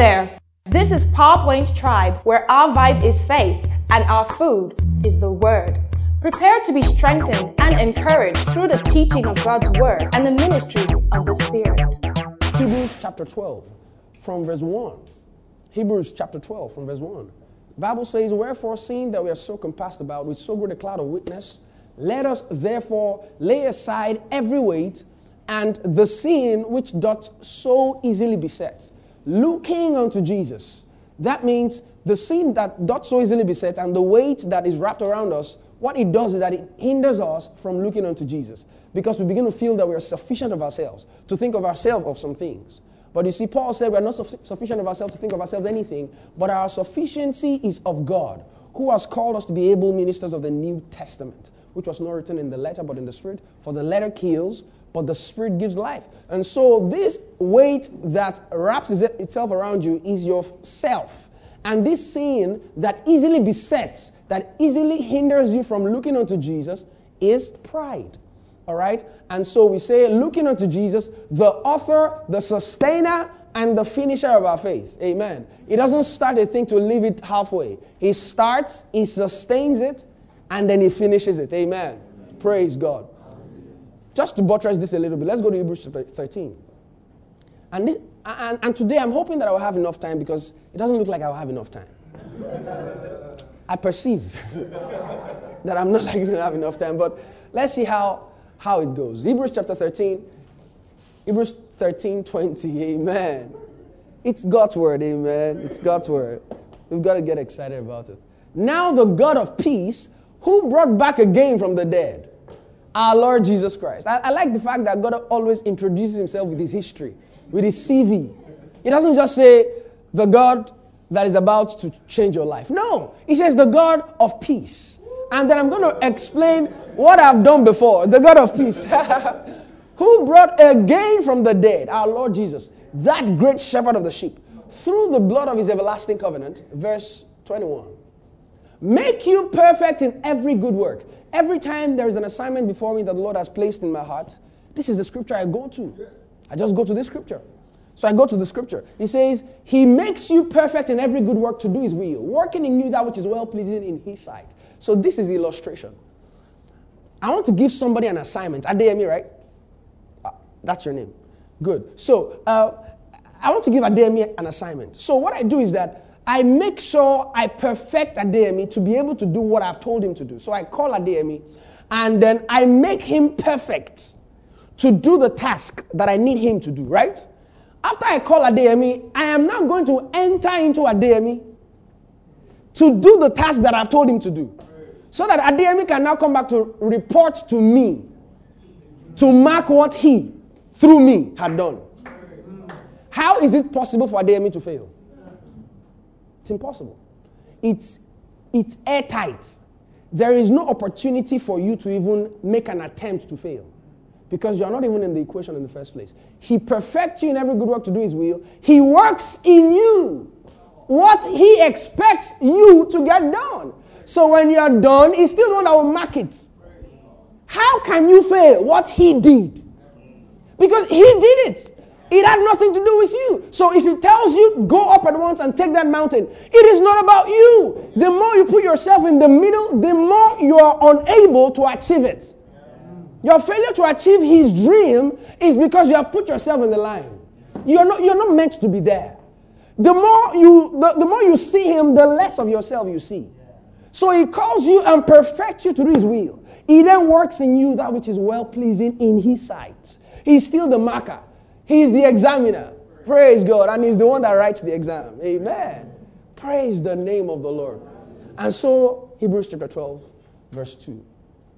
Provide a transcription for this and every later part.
there! This is Wayne's Tribe, where our vibe is faith and our food is the Word. Prepare to be strengthened and encouraged through the teaching of God's Word and the ministry of the Spirit. Hebrews chapter 12, from verse 1. Hebrews chapter 12, from verse 1. The Bible says, Wherefore, seeing that we are so compassed about with so great a cloud of witness, let us therefore lay aside every weight and the sin which doth so easily beset, looking unto Jesus. That means the sin that doth so easily beset and the weight that is wrapped around us, what it does is that it hinders us from looking unto Jesus because we begin to feel that we are sufficient of ourselves, to think of ourselves of some things. But you see, Paul said we are not sufficient of ourselves to think of ourselves anything, but our sufficiency is of God, who has called us to be able ministers of the New Testament, which was not written in the letter but in the Spirit. For the letter kills, but the Spirit gives life. And so, this weight that wraps itself around you is yourself. And this sin that easily besets, that easily hinders you from looking unto Jesus, is pride. All right? And so we say, looking unto Jesus, the author, the sustainer, and the finisher of our faith. Amen. He doesn't start a thing to leave it halfway. He starts, he sustains it, and then he finishes it. Amen. Amen. Praise God. Just to buttress this a little bit, let's go to Hebrews chapter 13. And, this, and, and today I'm hoping that I will have enough time because it doesn't look like I will have enough time. I perceive that I'm not likely to have enough time, but let's see how how it goes. Hebrews chapter 13, Hebrews 13, 20, amen. It's God's word, amen. It's God's word. We've got to get excited about it. Now, the God of peace, who brought back again from the dead, our Lord Jesus Christ. I, I like the fact that God always introduces himself with his history, with his CV. He doesn't just say, the God that is about to change your life. No, he says, the God of peace. And then I'm going to explain what I've done before, the God of peace, who brought again from the dead our Lord Jesus, that great shepherd of the sheep, through the blood of his everlasting covenant. Verse 21. Make you perfect in every good work. Every time there is an assignment before me that the Lord has placed in my heart, this is the scripture I go to. I just go to this scripture. So I go to the scripture. He says, He makes you perfect in every good work to do His will, working in you that which is well pleasing in His sight. So this is the illustration. I want to give somebody an assignment. Adeyemi, right? Uh, that's your name. Good. So uh, I want to give Adeyemi an assignment. So what I do is that I make sure I perfect Adeyemi to be able to do what I've told him to do. So I call Adeyemi and then I make him perfect to do the task that I need him to do, right? After I call Adeyemi, I am now going to enter into Adeyemi to do the task that I've told him to do. So that Adeyemi can now come back to report to me, to mark what he, through me, had done. How is it possible for Adeyemi to fail? It's impossible. It's, it's airtight. There is no opportunity for you to even make an attempt to fail because you are not even in the equation in the first place. He perfects you in every good work to do His will. He works in you what He expects you to get done. So when you are done, He's still the one that will mark it. How can you fail what He did? Because He did it. It had nothing to do with you. So if He tells you, go up at once and take that mountain, it is not about you. The more you put yourself in the middle, the more you are unable to achieve it. Your failure to achieve His dream is because you have put yourself in the line. You're not, you're not meant to be there. The more you, the, the more you see Him, the less of yourself you see. So he calls you and perfects you to do his will. He then works in you that which is well pleasing in his sight. He's still the marker, he's the examiner. Praise God. And he's the one that writes the exam. Amen. Praise the name of the Lord. And so, Hebrews chapter 12, verse 2.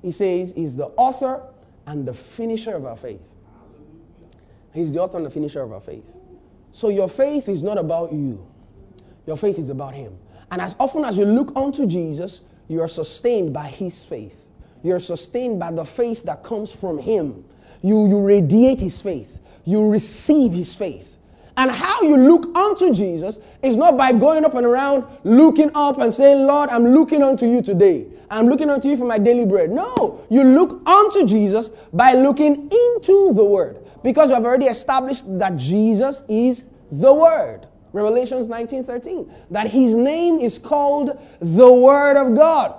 He says, He's the author and the finisher of our faith. He's the author and the finisher of our faith. So, your faith is not about you, your faith is about Him. And as often as you look unto Jesus, you are sustained by his faith. You're sustained by the faith that comes from him. You, you radiate his faith. You receive his faith. And how you look unto Jesus is not by going up and around, looking up and saying, Lord, I'm looking unto you today. I'm looking unto you for my daily bread. No, you look unto Jesus by looking into the Word. Because we have already established that Jesus is the Word. Revelations 19:13. That his name is called the Word of God.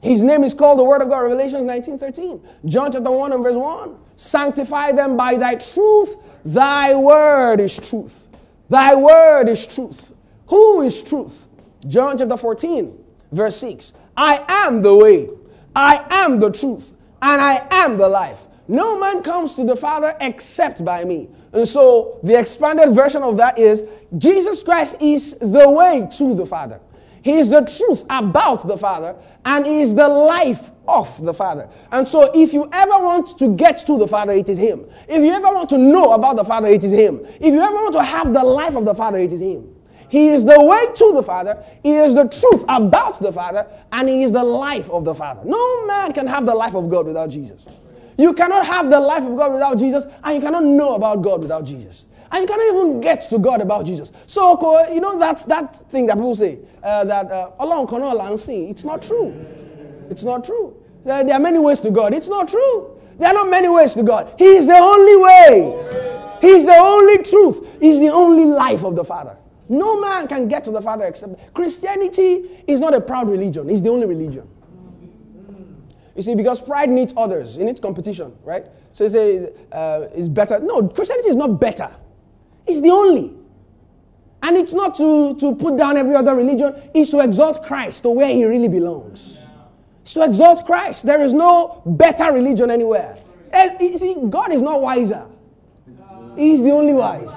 His name is called the Word of God. Revelation 19:13. John chapter 1 and verse 1. Sanctify them by thy truth. Thy word is truth. Thy word is truth. Who is truth? John chapter 14, verse 6. I am the way, I am the truth, and I am the life. No man comes to the Father except by me. And so the expanded version of that is Jesus Christ is the way to the Father. He is the truth about the Father, and He is the life of the Father. And so, if you ever want to get to the Father, it is Him. If you ever want to know about the Father, it is Him. If you ever want to have the life of the Father, it is Him. He is the way to the Father, He is the truth about the Father, and He is the life of the Father. No man can have the life of God without Jesus. You cannot have the life of God without Jesus, and you cannot know about God without Jesus. And you cannot even get to God about Jesus. So, you know, that's that thing that people say uh, that Allah uh. It's not true. It's not true. There, are many ways to God. It's not true. There are not many ways to God. He is the only way. He's the only truth. He's the only life of the Father. No man can get to the Father except Christianity is not a proud religion. It's the only religion. You see, because pride needs others, it needs competition, right? So you say uh, it's better. No, Christianity is not better. It's the only. And it's not to, to put down every other religion, it's to exalt Christ to where he really belongs. It's to exalt Christ. There is no better religion anywhere. Eh, see, God is not wiser. He's the only wise.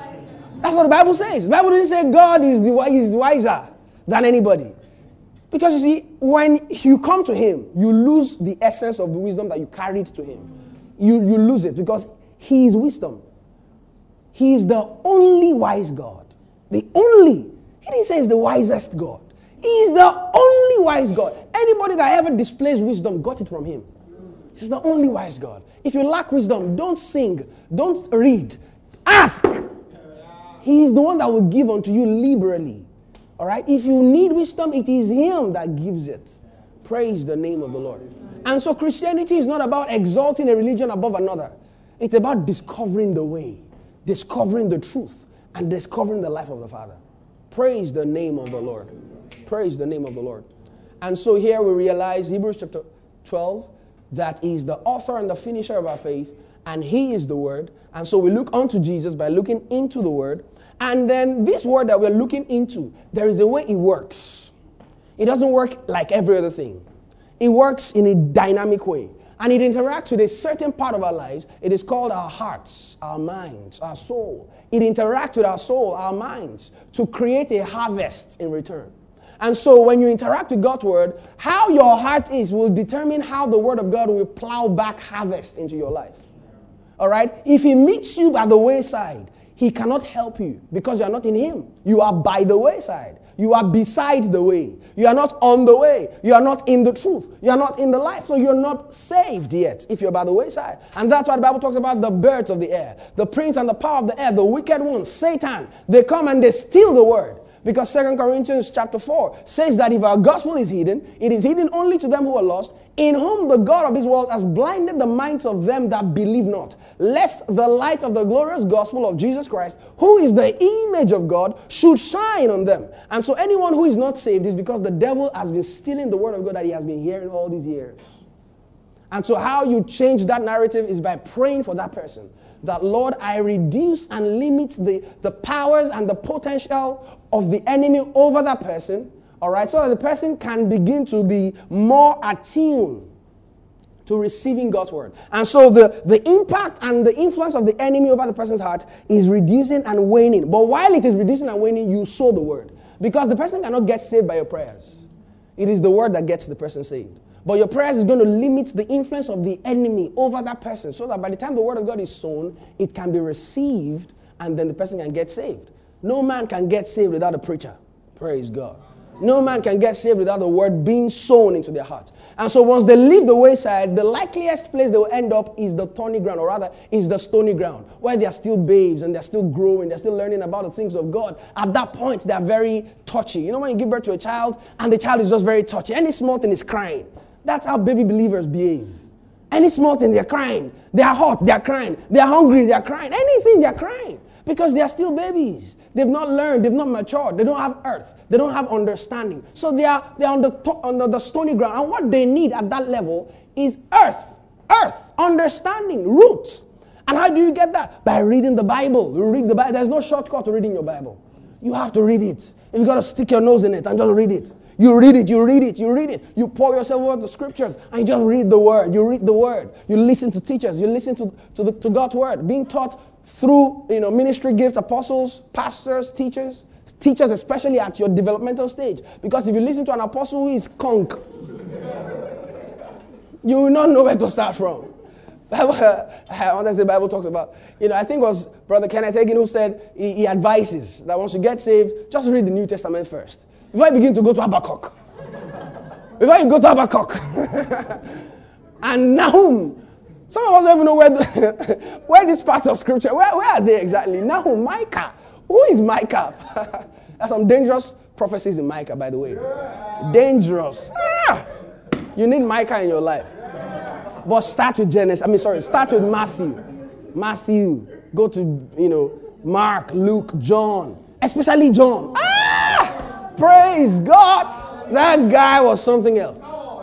That's what the Bible says. The Bible doesn't say God is the is wiser than anybody. Because you see, when you come to Him, you lose the essence of the wisdom that you carried to Him. You, you lose it because He is wisdom. He is the only wise God. The only. He didn't say he's the wisest God. He is the only wise God. Anybody that ever displays wisdom got it from him. He's the only wise God. If you lack wisdom, don't sing, don't read, ask. He is the one that will give unto you liberally. All right? If you need wisdom, it is Him that gives it. Praise the name of the Lord. And so Christianity is not about exalting a religion above another, it's about discovering the way discovering the truth and discovering the life of the Father. Praise the name of the Lord. Praise the name of the Lord. And so here we realize Hebrews chapter 12 that is the author and the finisher of our faith, and He is the Word. And so we look unto Jesus by looking into the Word. And then this Word that we're looking into, there is a way it works. It doesn't work like every other thing, it works in a dynamic way and it interacts with a certain part of our lives. It is called our hearts, our minds, our soul. It interacts with our soul, our minds, to create a harvest in return. And so when you interact with God's word, how your heart is will determine how the word of God will plow back harvest into your life. All right? If he meets you by the wayside, he cannot help you because you are not in him. You are by the wayside. You are beside the way. You are not on the way. You are not in the truth. You are not in the life. So you're not saved yet if you're by the wayside. And that's why the Bible talks about the birds of the air, the prince and the power of the air, the wicked ones, Satan. They come and they steal the word. Because Second Corinthians chapter 4 says that if our gospel is hidden, it is hidden only to them who are lost, in whom the God of this world has blinded the minds of them that believe not, lest the light of the glorious gospel of Jesus Christ, who is the image of God, should shine on them. And so anyone who is not saved is because the devil has been stealing the word of God that he has been hearing all these years. And so how you change that narrative is by praying for that person that, Lord, I reduce and limit the, the powers and the potential of the enemy over that person, all right, so that the person can begin to be more attuned to receiving God's word. And so the, the impact and the influence of the enemy over the person's heart is reducing and waning. But while it is reducing and waning, you sow the word. Because the person cannot get saved by your prayers. It is the word that gets the person saved. But your prayers is going to limit the influence of the enemy over that person so that by the time the word of God is sown, it can be received and then the person can get saved. No man can get saved without a preacher. Praise God. No man can get saved without the word being sown into their heart. And so once they leave the wayside, the likeliest place they will end up is the thorny ground, or rather, is the stony ground, where they are still babes and they're still growing, they're still learning about the things of God. At that point, they're very touchy. You know, when you give birth to a child and the child is just very touchy, any small thing is crying. That's how baby believers behave. Any small thing, they're crying. They are hot, they're crying. They are hungry, they're crying. Anything, they're crying. Because they are still babies. They've not learned, they've not matured, they don't have earth, they don't have understanding. So they are they are on the to- under the stony ground. And what they need at that level is earth, earth, understanding, roots. And how do you get that? By reading the Bible. You read the Bible. There's no shortcut to reading your Bible. You have to read it. You've got to stick your nose in it and just read it. You read it, you read it, you read it. You pour yourself over the scriptures and you just read the word. You read the word. You listen to teachers. You listen to, to, the, to God's word. Being taught through you know, ministry gifts, apostles, pastors, teachers. Teachers, especially at your developmental stage. Because if you listen to an apostle who is conk, you will not know where to start from. Bible, I say Bible talks about, you know, I think it was Brother Kenneth Hagin who said he, he, advises that once you get saved, just read the New Testament first. Before you begin to go to Habakkuk. Before you go to Habakkuk. and Nahum. Some of us don't even know where, the, where this part of scripture, where, where are they exactly? Nahum, Micah. Who is Micah? There's some dangerous prophecies in Micah, by the way. Dangerous. Ah! You need Micah in your life. But start with Genesis. I mean, sorry, start with Matthew. Matthew. Go to, you know, Mark, Luke, John. Especially John. Ah! Praise God. That guy was something else.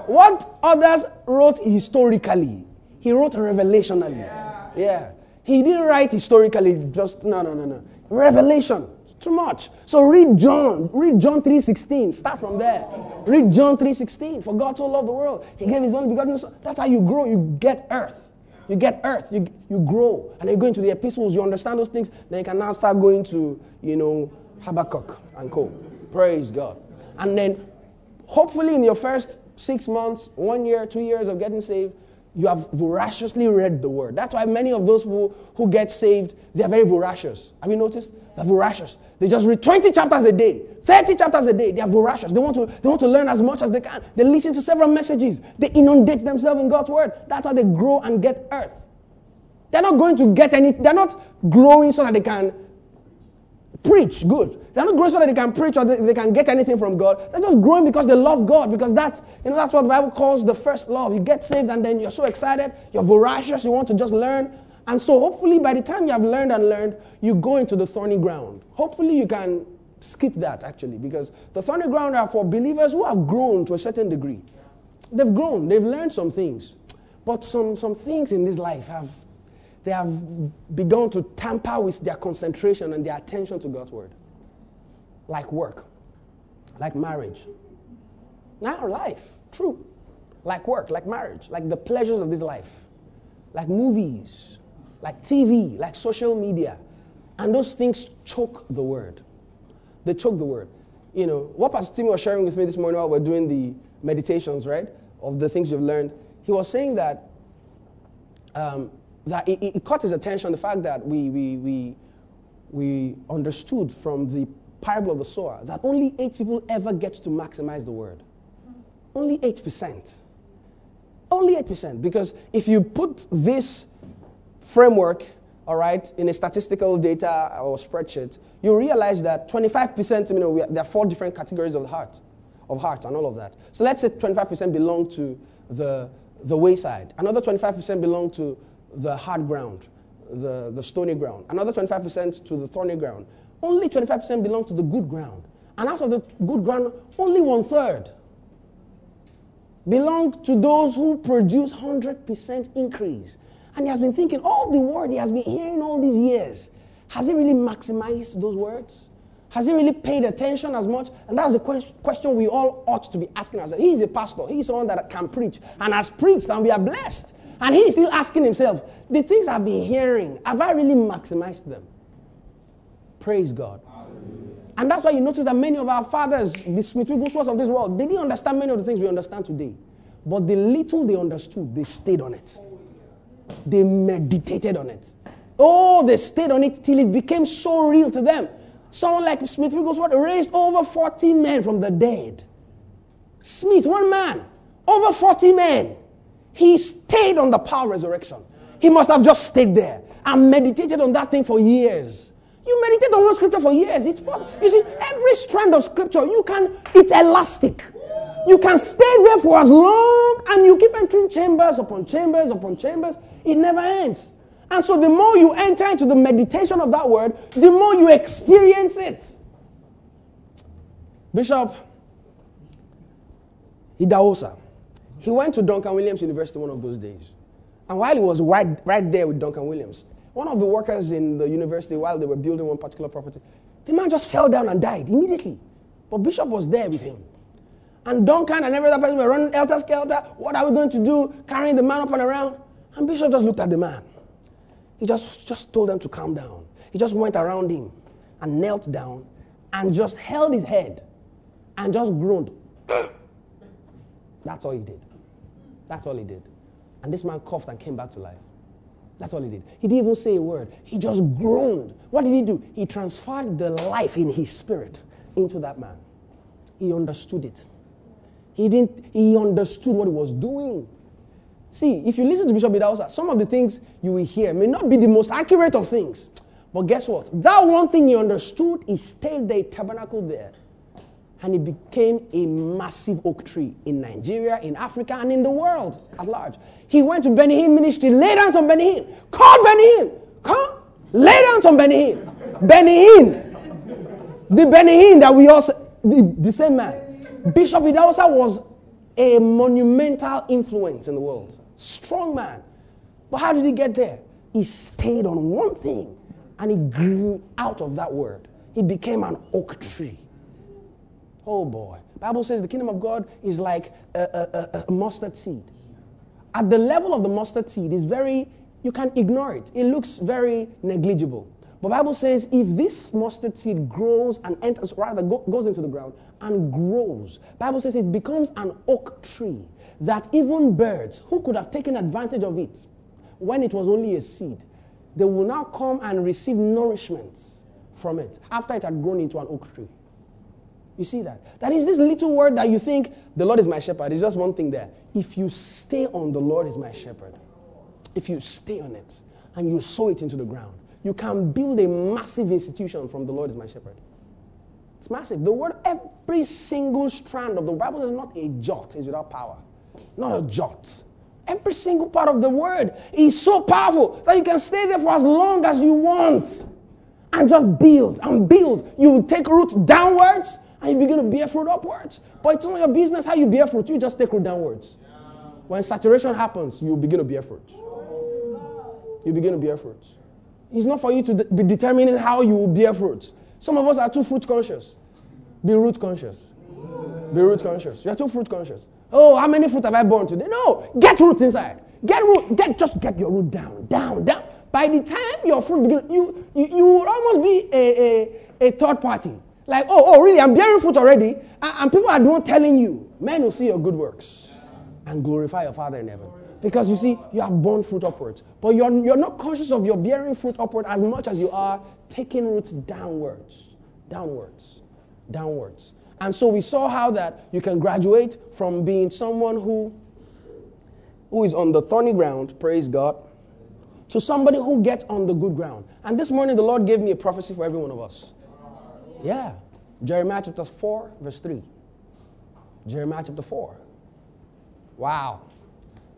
What others wrote historically, he wrote revelationally. Yeah. He didn't write historically, just, no, no, no, no. Revelation. Too much. So read John. Read John 3.16. Start from there. Read John 3.16. For God so loved the world. He gave his only begotten son. That's how you grow. You get earth. You get earth. You, you grow. And then you go into the epistles. You understand those things. Then you can now start going to, you know, Habakkuk and co. Praise God. And then hopefully in your first six months, one year, two years of getting saved, you have voraciously read the word. That's why many of those people who get saved, they are very voracious. Have you noticed? They're voracious. They just read 20 chapters a day, 30 chapters a day. They are voracious. They want to, they want to learn as much as they can. They listen to several messages. They inundate themselves in God's word. That's how they grow and get earth. They're not going to get any, they're not growing so that they can preach good. They're not growing so that they can preach or they, they, can get anything from God. They're just growing because they love God. Because that's, you know, that's what the Bible calls the first love. You get saved and then you're so excited, you're voracious, you want to just learn. And so hopefully by the time you have learned and learned, you go into the thorny ground. Hopefully you can skip that actually, because the thorny ground are for believers who have grown to a certain degree. They've grown, they've learned some things. But some, some things in this life have they have begun to tamper with their concentration and their attention to God's word. Like work, like marriage. Now, life, true. Like work, like marriage, like the pleasures of this life, like movies, like TV, like social media. And those things choke the word. They choke the word. You know, what Pastor Tim was sharing with me this morning while we're doing the meditations, right, of the things you've learned, he was saying that um, that it, it, caught his attention the fact that we, we, we, we understood from the parable of the sower that only eight people ever get to maximize the word. Only 8%. Only 8%. Because if you put this framework, all right, in a statistical data or spreadsheet, you realize that 25%, you know, there are four different categories of the heart, of heart and all of that. So let's say 25% belong to the, the wayside. Another 25% belong to the hard ground, the, the stony ground. Another 25% to the thorny ground. Only 25% belong to the good ground. And out of the good ground, only one third belong to those who produce 100% increase. And he has been thinking, all the word he has been hearing all these years, has he really maximized those words? Has he really paid attention as much? And that's the question we all ought to be asking ourselves. He's a pastor, he's someone that can preach and has preached, and we are blessed. And he's still asking himself, the things I've been hearing, have I really maximized them? Praise God. And that's why you notice that many of our fathers, the Smith Wigglesworths of this world, they didn't understand many of the things we understand today. But the little they understood, they stayed on it. They meditated on it. Oh, they stayed on it till it became so real to them. Someone like Smith Wigglesworth raised over 40 men from the dead. Smith, one man, over 40 men. He stayed on the power resurrection. He must have just stayed there and meditated on that thing for years. You meditate on one scripture for years. It's possible. You see, every strand of scripture, you can, it's elastic. You can stay there for as long and you keep entering chambers upon chambers upon chambers. It never ends. And so the more you enter into the meditation of that word, the more you experience it. Bishop Idahosa, he went to Duncan Williams University one of those days. And while he was right, right there with Duncan Williams, one of the workers in the university, while they were building one particular property, the man just fell down and died immediately. But Bishop was there with him. And Duncan and every other person were running elter skelter. What are we going to do? Carrying the man up and around. And Bishop just looked at the man. He just, just told them to calm down. He just went around him and knelt down and just held his head and just groaned. That's all he did. That's all he did. And this man coughed and came back to life. That's all he did. He didn't even say a word. He just groaned. What did he do? He transferred the life in his spirit into that man. He understood it. He didn't, he understood what he was doing. See, if you listen to Bishop Idahosa, some of the things you will hear may not be the most accurate of things. But guess what? That one thing he understood, he stayed there, tabernacle there. And it became a massive oak tree in Nigeria, in Africa, and in the world at large. He went to Benny ministry, lay down on Benny Hinn. Call Benny. Come, lay down on Benny Hinn. The Benny that we also, the, the same man. Bishop Idahosa was a monumental influence in the world. Strong man. But how did he get there? He stayed on one thing and he grew out of that word. He became an oak tree. Oh boy. Bible says the kingdom of God is like a, a, a mustard seed. At the level of the mustard seed is very, you can ignore it. It looks very negligible. But Bible says if this mustard seed grows and enters, rather go, goes into the ground and grows, Bible says it becomes an oak tree that even birds who could have taken advantage of it when it was only a seed, they will now come and receive nourishment from it after it had grown into an oak tree. You see that? That is this little word that you think, the Lord is my shepherd. It's just one thing there. If you stay on the Lord is my shepherd, if you stay on it and you sow it into the ground, you can build a massive institution from the Lord is my shepherd. It's massive. The word, every single strand of the Bible is not a jot, is without power. Not a jot. Every single part of the word is so powerful that you can stay there for as long as you want and just build and build. You will take roots downwards and you begin to bear fruit upwards. But it's not your business how you bear fruit. You just take root downwards. When saturation happens, you begin to bear fruit. You begin to bear fruit. It's not for you to be determining how you will bear fruit. Some of us are too fruit conscious. Be root conscious. Be root conscious. You're too fruit conscious. Oh, how many fruit have I born today? No, get root inside. Get root. Get just get your root down, down, down. By the time your fruit begins, you you, you will almost be a, a, a third party. Like, oh, oh, really? I'm bearing fruit already, and, people are not telling you. Men will see your good works and glorify your Father in heaven. Because you see, you have borne fruit upwards. But you're, you're not conscious of your bearing fruit upward as much as you are taking roots downwards. Downwards. Downwards. And so we saw how that you can graduate from being someone who, who is on the thorny ground, praise God, to somebody who gets on the good ground. And this morning the Lord gave me a prophecy for every one of us. Yeah. Jeremiah chapter 4, verse 3. Jeremiah chapter 4. Wow.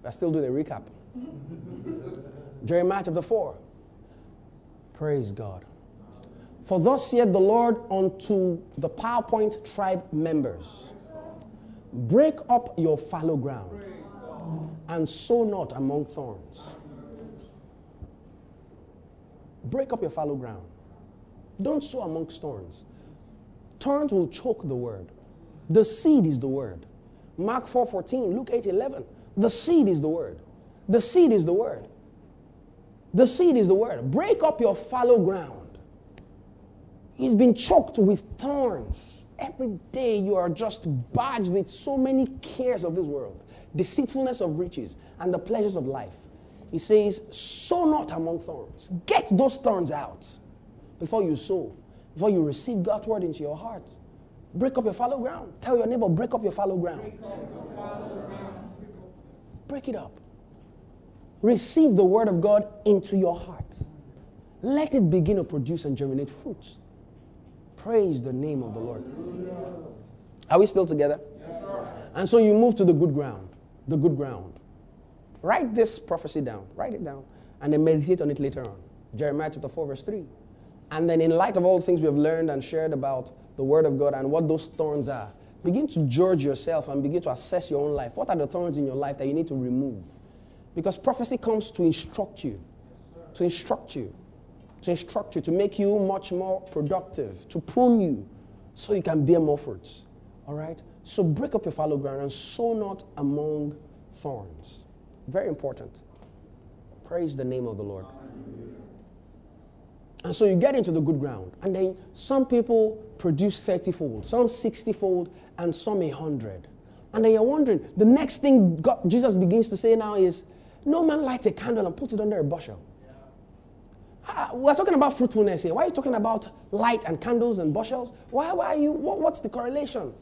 I still do the recap. Jeremiah chapter 4. Praise God. For thus saith the Lord unto the PowerPoint tribe members Break up your fallow ground and sow not among thorns. Break up your fallow ground. Don't sow amongst thorns. Thorns will choke the word. The seed is the word. Mark 4:14, Luke 8:11. The seed is the word. The seed is the word. The seed is the word. Break up your fallow ground. He's been choked with thorns. Every day you are just barged with so many cares of this world, deceitfulness of riches, and the pleasures of life. He says, Sow not among thorns. Get those thorns out before you sow, before you receive God's word into your heart. Break up your fallow ground. Tell your neighbor, break up your fallow ground. Break it up. Receive the word of God into your heart. Let it begin to produce and germinate fruits. Praise the name of the Lord. Are we still together? and so you move to the good ground. The good ground. Write this prophecy down. Write it down. and then meditate on it later on. Jeremiah chapter 4, verse 3. And then, in light of all the things we have learned and shared about the Word of God and what those thorns are, begin to judge yourself and begin to assess your own life. What are the thorns in your life that you need to remove? Because prophecy comes to instruct you, to instruct you, to instruct you, to make you much more productive, to prune you so you can bear more fruits. All right? So break up your fallow ground and sow not among thorns. Very important. Praise the name of the Lord. And so you get into the good ground. And then some people produce 30 fold, some 60 fold, and some 100. And then you're wondering, the next thing God, Jesus begins to say now is, No man lights a candle and puts it under a bushel. Uh, we're talking about fruitfulness here. Why are you talking about light and candles and bushels? Why, why are you, what, what's the correlation?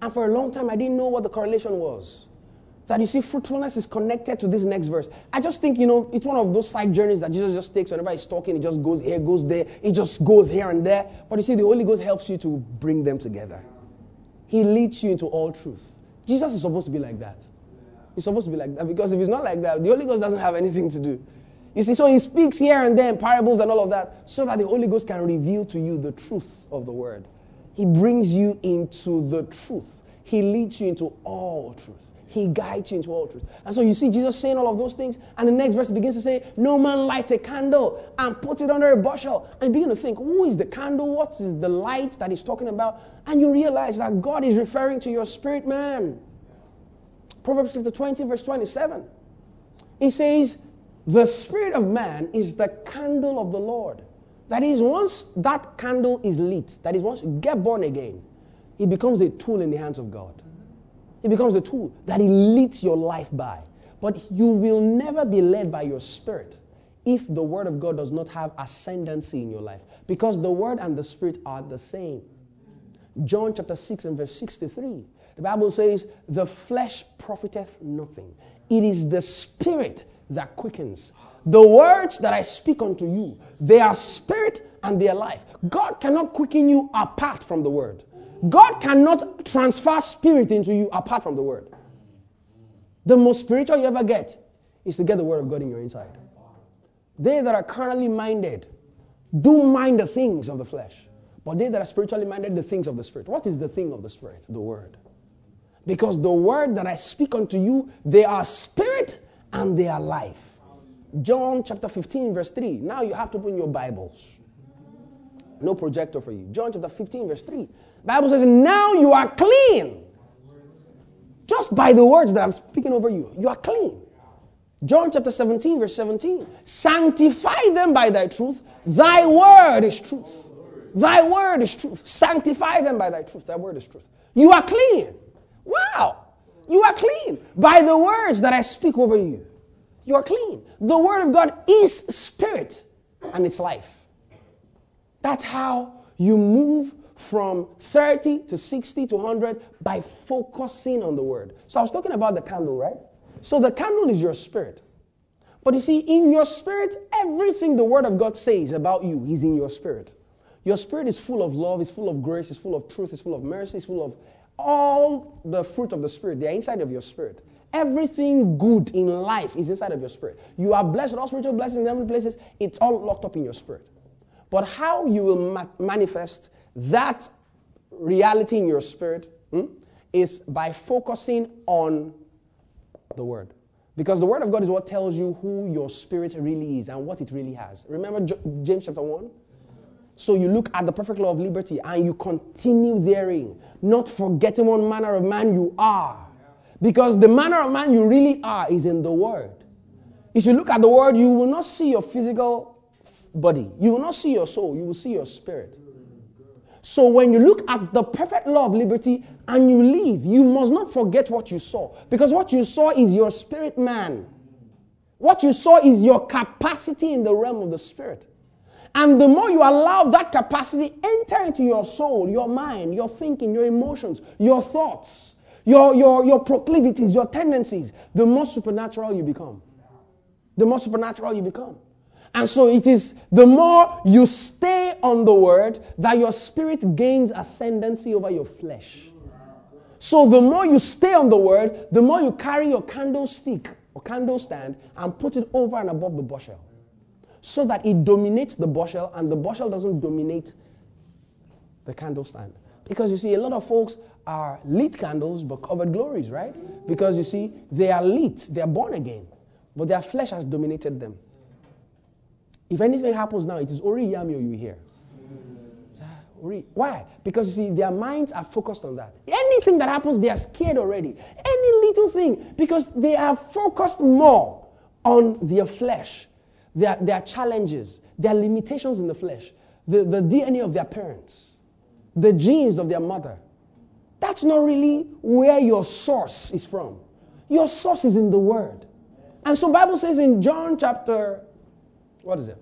And for a long time, I didn't know what the correlation was that you see fruitfulness is connected to this next verse. I just think, you know, it's one of those side journeys that Jesus just takes whenever he's talking, he just goes here, goes there, he just goes here and there. But you see, the Holy Ghost helps you to bring them together. He leads you into all truth. Jesus is supposed to be like that. He's supposed to be like that because if he's not like that, the Holy Ghost doesn't have anything to do. You see, so he speaks here and there in parables and all of that so that the Holy Ghost can reveal to you the truth of the word. He brings you into the truth. He leads you into all truth. He guides you into all truth. And so you see Jesus saying all of those things, and the next verse begins to say, No man lights a candle and puts it under a bushel. And begin to think, who is the candle? What is the light that he's talking about? And you realize that God is referring to your spirit man. Proverbs chapter 20, verse 27. He says, The spirit of man is the candle of the Lord. That is, once that candle is lit, that is, once you get born again, it becomes a tool in the hands of God. It becomes a tool that He leads your life by. But you will never be led by your spirit if the Word of God does not have ascendancy in your life. Because the Word and the Spirit are the same. John chapter 6 and verse 63. The Bible says, The flesh profiteth nothing. It is the Spirit that quickens. The words that I speak unto you, they are spirit and they are life. God cannot quicken you apart from the Word. God cannot transfer spirit into you apart from the word. The most spiritual you ever get is to get the word of God in your inside. They that are carnally minded do mind the things of the flesh, but they that are spiritually minded, the things of the spirit. What is the thing of the spirit? The word. Because the word that I speak unto you, they are spirit and they are life. John chapter 15, verse 3. Now you have to open your Bibles. No projector for you. John chapter 15, verse 3. Bible says, now you are clean. Just by the words that I'm speaking over you, you are clean. John chapter 17, verse 17. Sanctify them by thy truth. Thy word is truth. Thy word is truth. Sanctify them by thy truth. Thy word is truth. You are clean. Wow. You are clean by the words that I speak over you. You are clean. The word of God is spirit and it's life. That's how you move from 30 to 60 to 100 by focusing on the word. So I was talking about the candle, right? So the candle is your spirit. But you see, in your spirit, everything the word of God says about you is in your spirit. Your spirit is full of love, it's full of grace, it's full of truth, it's full of mercy, it's full of all the fruit of the spirit. They're inside of your spirit. Everything good in life is inside of your spirit. You are blessed with all spiritual blessings in heavenly places. It's all locked up in your spirit. But how you will ma- manifest that reality in your spirit hmm, is by focusing on the Word. Because the Word of God is what tells you who your spirit really is and what it really has. Remember J- James chapter 1? So you look at the perfect law of liberty and you continue therein, not forgetting what manner of man you are. Because the manner of man you really are is in the Word. If you look at the Word, you will not see your physical body, you will not see your soul, you will see your spirit. So when you look at the perfect law of liberty and you leave, you must not forget what you saw. Because what you saw is your spirit man. What you saw is your capacity in the realm of the spirit. And the more you allow that capacity enter into your soul, your mind, your thinking, your emotions, your thoughts, your, your, your proclivities, your tendencies, the more supernatural you become. The more supernatural you become. And so it is the more you stay on the word that your spirit gains ascendancy over your flesh. So the more you stay on the word, the more you carry your candlestick or candle stand and put it over and above the bushel. so that it dominates the bushel and the bushel doesn't dominate the candle stand. Because you see, a lot of folks are lit candles but covered glories, right? Because you see, they are lit, they are born again, but their flesh has dominated them. If anything happens now, it is Ori Yamio you hear. Why? Because you see, their minds are focused on that. Anything that happens, they are scared already. Any little thing, because they are focused more on their flesh, their, their challenges, their limitations in the flesh, the, the DNA of their parents, the genes of their mother. That's not really where your source is from. Your source is in the Word. And so Bible says in John chapter, what is it?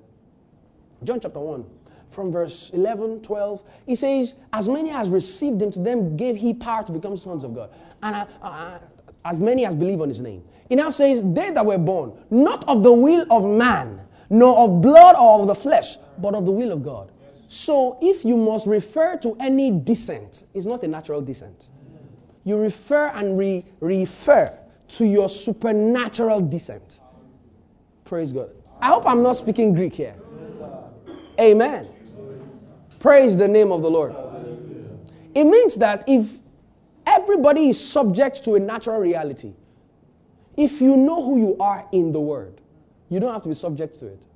John chapter 1, from verse 11, 12, he says, As many as received him, to them gave he power to become sons of God. And uh, uh, as many as believe on his name. He now says, They that were born, not of the will of man, nor of blood or of the flesh, but of the will of God. So if you must refer to any descent, it's not a natural descent. You refer and re- refer to your supernatural descent. Praise God. I hope I'm not speaking Greek here. Amen. Praise the name of the Lord. It means that if everybody is subject to a natural reality, if you know who you are in the Word, you don't have to be subject to it.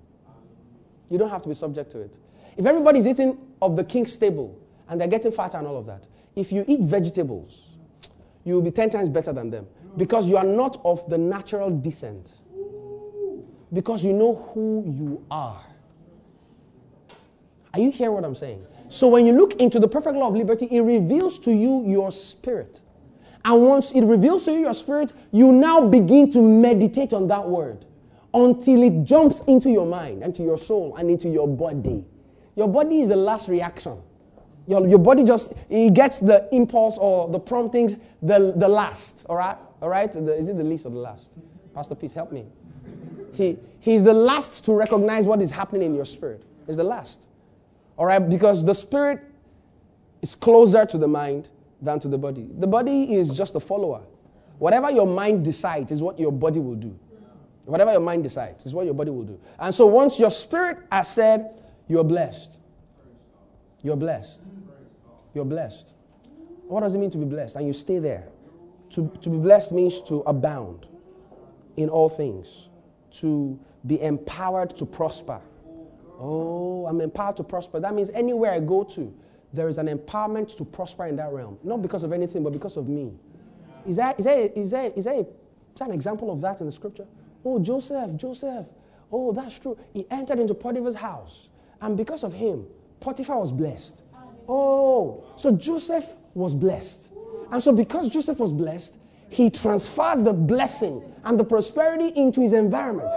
You don't have to be subject to it. If everybody's eating of the king's table and they're getting fatter and all of that, if you eat vegetables, you will be 10 times better than them because you are not of the natural descent. Because you know who you are. Are you hearing what I'm saying? So when you look into the perfect law of liberty, it reveals to you your spirit. And once it reveals to you your spirit, you now begin to meditate on that word until it jumps into your mind and to your soul and into your body. Your body is the last reaction. Your, your body just it gets the impulse or the promptings the, the last. All right? All right? The, is it the least or the last? Pastor, please help me. He, he's the last to recognize what is happening in your spirit. He's the last. All right? Because the spirit is closer to the mind than to the body. The body is just a follower. Whatever your mind decides is what your body will do. Whatever your mind decides is what your body will do. And so once your spirit has said, you're blessed. You're blessed. You're blessed. What does it mean to be blessed? And you stay there. To, to be blessed means to abound in all things, to be empowered to prosper. Oh, I'm empowered to prosper. That means anywhere I go to, there is an empowerment to prosper in that realm. Not because of anything, but because of me. Is that, is that, is that, is that, that an example of that in the scripture? Oh, Joseph, Joseph. Oh, that's true. He entered into Potiphar's house. And because of him, Potiphar was blessed. Oh, so Joseph was blessed. And so because Joseph was blessed, he transferred the blessing and the prosperity into his environment.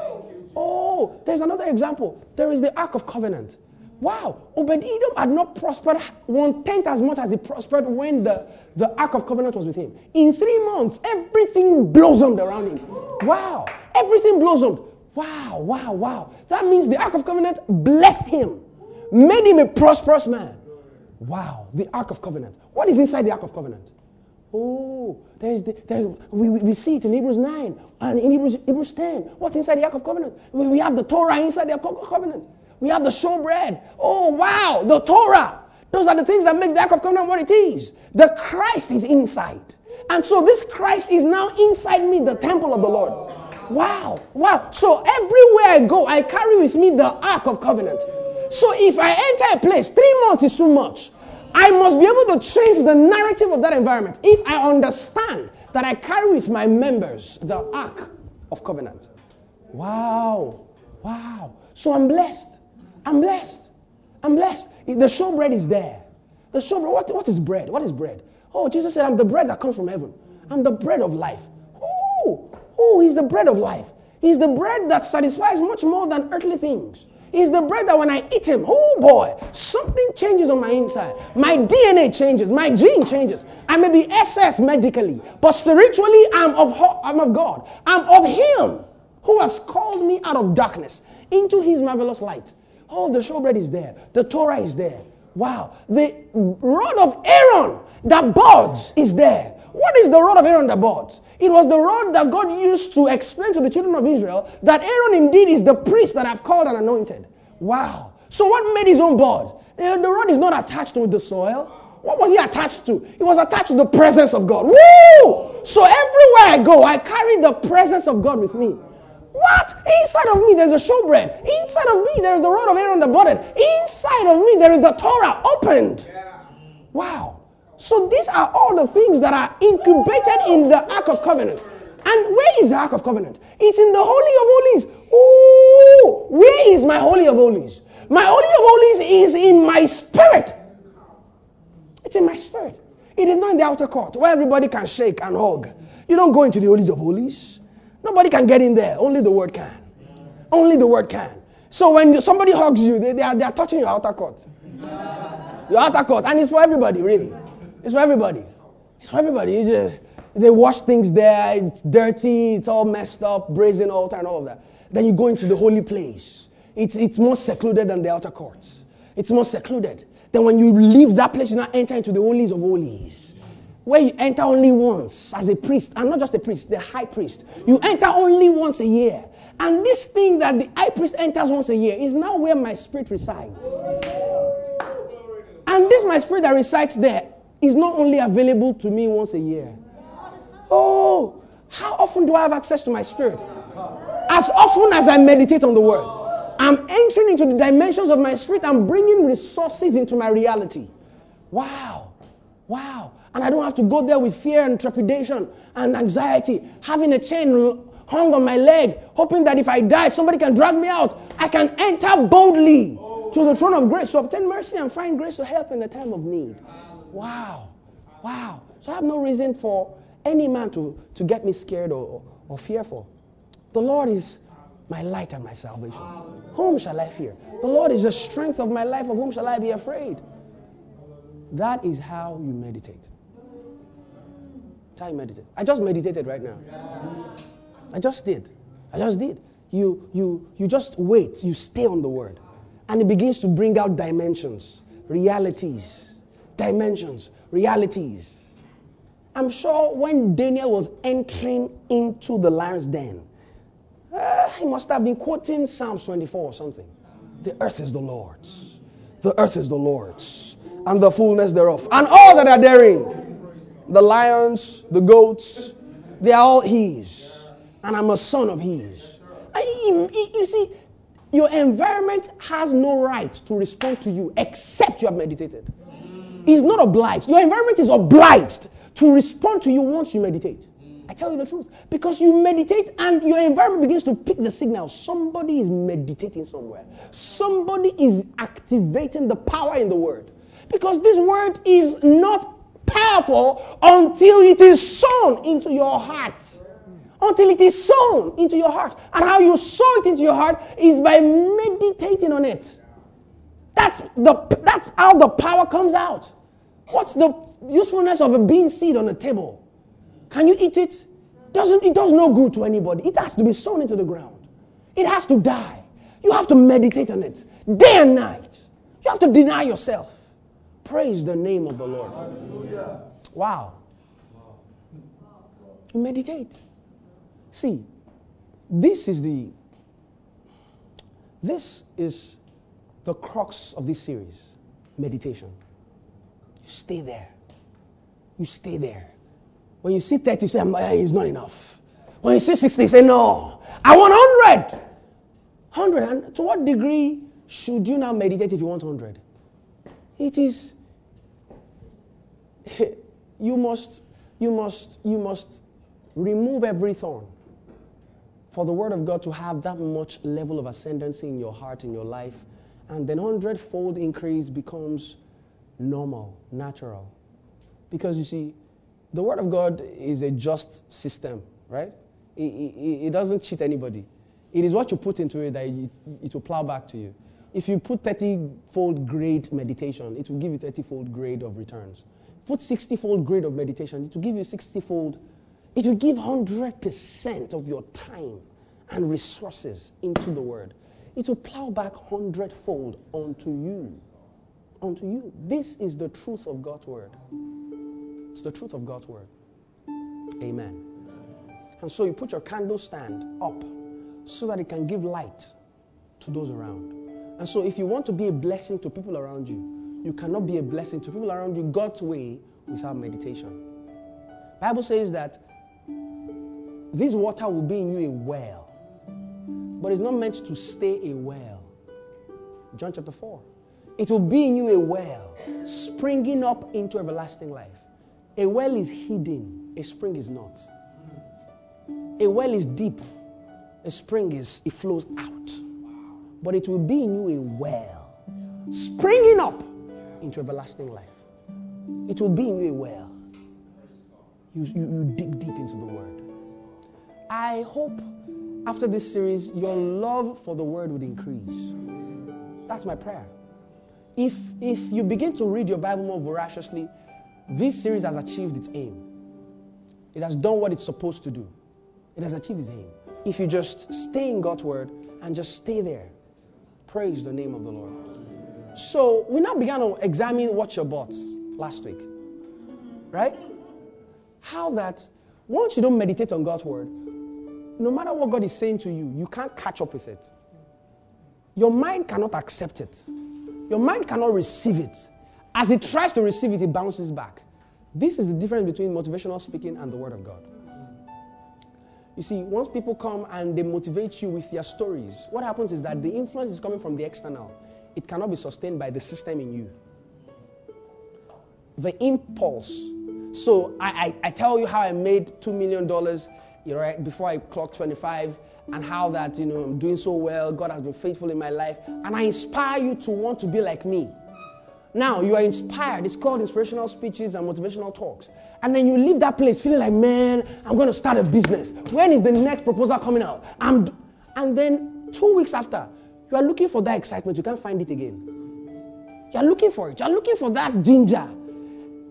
Oh, there's another example. There is the Ark of Covenant. Wow, Obed-Edom had not prospered one tenth as much as he prospered when the, the Ark of Covenant was with him. In three months, everything blossomed around him. Wow, everything blossomed. Wow, wow, wow. That means the Ark of Covenant blessed him, made him a prosperous man. Wow, the Ark of Covenant. What is inside the Ark of Covenant? Oh, there's, the, there's we, we see it in Hebrews 9 and in Hebrews, Hebrews 10. What's inside the Ark of Covenant? We, we have the Torah inside the Ark of Covenant. We have the showbread. Oh, wow, the Torah. Those are the things that make the Ark of Covenant what it is. The Christ is inside. And so this Christ is now inside me, the temple of the Lord. Wow, wow. So everywhere I go, I carry with me the Ark of Covenant. So if I enter a place, three months is too much. I must be able to change the narrative of that environment if I understand that I carry with my members the Ark of Covenant. Wow, wow. So I'm blessed. I'm blessed. I'm blessed. The showbread is there. The showbread, what, what is bread? What is bread? Oh, Jesus said, I'm the bread that comes from heaven. I'm the bread of life. Oh, oh, he's the bread of life. He's the bread that satisfies much more than earthly things. He's the bread that when I eat him, oh boy, something changes on my inside. My DNA changes, my gene changes. I may be SS medically, but spiritually, I'm of, I'm of God. I'm of Him who has called me out of darkness into His marvelous light. Oh, the showbread is there, the Torah is there. Wow, the rod of Aaron that buds is there. What is the rod of Aaron that brought? It was the rod that God used to explain to the children of Israel that Aaron indeed is the priest that I've called and anointed. Wow. So what made his own board? The, the rod is not attached to the soil. What was he attached to? He was attached to the presence of God. Woo! So everywhere I go, I carry the presence of God with me. What? Inside of me, there's a showbread. Inside of me, there's the rod of Aaron the budded. Inside of me, there is the Torah opened. Wow. So these are all the things that are incubated in the Ark of Covenant. And where is the Ark of Covenant? It's in the Holy of Holies. Ooh, where is my Holy of Holies? My Holy of Holies is in my spirit. It's in my spirit. It is not in the outer court where everybody can shake and hug. You don't go into the Holies of Holies. Nobody can get in there. Only the word can. Only the word can. So when somebody hugs you, they, they, are, they are touching your outer court. Your outer court. And it's for everybody, really. It's for everybody. It's for everybody. You just, they wash things there. It's dirty. It's all messed up. Brazen altar and all of that. Then you go into the holy place. It's, it's more secluded than the outer courts. It's more secluded. Then when you leave that place, you now enter into the holies of holies where you enter only once as a priest, and not just a priest, the high priest. You enter only once a year. And this thing that the high priest enters once a year is now where my spirit resides. And this, my spirit that resides there, is not only available to me once a year. Oh, how often do I have access to my spirit? As often as I meditate on the word, I'm entering into the dimensions of my spirit I'm bringing resources into my reality. Wow, wow. And I don't have to go there with fear and trepidation and anxiety, having a chain hung on my leg, hoping that if I die, somebody can drag me out. I can enter boldly to the throne of grace to obtain mercy and find grace to help in the time of need. Wow. Wow. So I have no reason for any man to, to get me scared or, or fearful. The Lord is my light and my salvation. Whom shall I fear? The Lord is the strength of my life. Of whom shall I be afraid? That is how you meditate. Time meditate. I just meditated right now. I just did. I just did. You, you, you just wait. You stay on the word. And it begins to bring out dimensions, realities, dimensions, realities. I'm sure when Daniel was entering into the lion's den, uh, he must have been quoting Psalms 24 or something. The earth is the Lord's. The earth is the Lord's, and the fullness thereof, and all that are therein the lions, the goats, they are all His. And I'm a son of His. You see, your environment has no right to respond to you except you have meditated. He's not obliged. Your environment is obliged to respond to you once you meditate. I tell you the truth. Because you meditate and your environment begins to pick the signal. Somebody is meditating somewhere, somebody is activating the power in the word. Because this word is not powerful until it is sown into your heart. Until it is sown into your heart. And how you sow it into your heart is by meditating on it. That's, the, that's how the power comes out. What's the usefulness of a bean seed on a table? Can you eat it? Doesn't, it does no good to anybody. It has to be sown into the ground. It has to die. You have to meditate on it day and night. You have to deny yourself. Praise the name of the Lord. Hallelujah. Wow. Meditate. See, this is the this is the crux of this series. Meditation. You stay there. You stay there. When you see 30, you say, eh, it's not enough. When you see 60, you say, no, I want 100. 100. And to what degree should you now meditate if you want 100? It is, you must, you must, you must remove every thorn for the word of God to have that much level of ascendancy in your heart, in your life. And then hundredfold increase becomes normal, natural. Because you see, the word of God is a just system, right? It, it, it doesn't cheat anybody. It is what you put into it that it, it will plow back to you. If you put 30 fold grade meditation, it will give you 30 fold grade of returns. Put 60 fold grade of meditation, it will give you 60 fold. It will give 100% of your time and resources into the word. It will plow back hundredfold unto you. Unto you. This is the truth of God's word. It's the truth of God's word. Amen. And so you put your candle stand up so that it can give light to those around. And so if you want to be a blessing to people around you, you cannot be a blessing to people around you God's way without meditation. Bible says that this water will be in you a well, but it's not meant to stay a well. John chapter 4. It will be in you a well, springing up into everlasting life. A well is hidden, a spring is not. A well is deep, a spring is, it flows out. But it will be in you a well, springing up into everlasting life. It will be in you a well. You, you, you dig deep into the word. I hope after this series, your love for the word would increase. That's my prayer. If, if you begin to read your Bible more voraciously, this series has achieved its aim. It has done what it's supposed to do. It has achieved its aim. If you just stay in God's word and just stay there, praise the name of the Lord. So we now began to examine what you bought last week. Right? How that once you don't meditate on God's word, no matter what God is saying to you, you can't catch up with it. Your mind cannot accept it. Your mind cannot receive it. As it tries to receive it, it bounces back. This is the difference between motivational speaking and the Word of God. You see, once people come and they motivate you with their stories, what happens is that the influence is coming from the external. It cannot be sustained by the system in you. The impulse. So I, I, I tell you how I made $2 million you know, right, before I clocked 25 and how that, you know, I'm doing so well. God has been faithful in my life. And I inspire you to want to be like me. Now you are inspired. It's called inspirational speeches and motivational talks. And then you leave that place feeling like, man, I'm going to start a business. When is the next proposal coming out? I'm d-. and then two weeks after, you are looking for that excitement. You can't find it again. You are looking for it. You are looking for that ginger.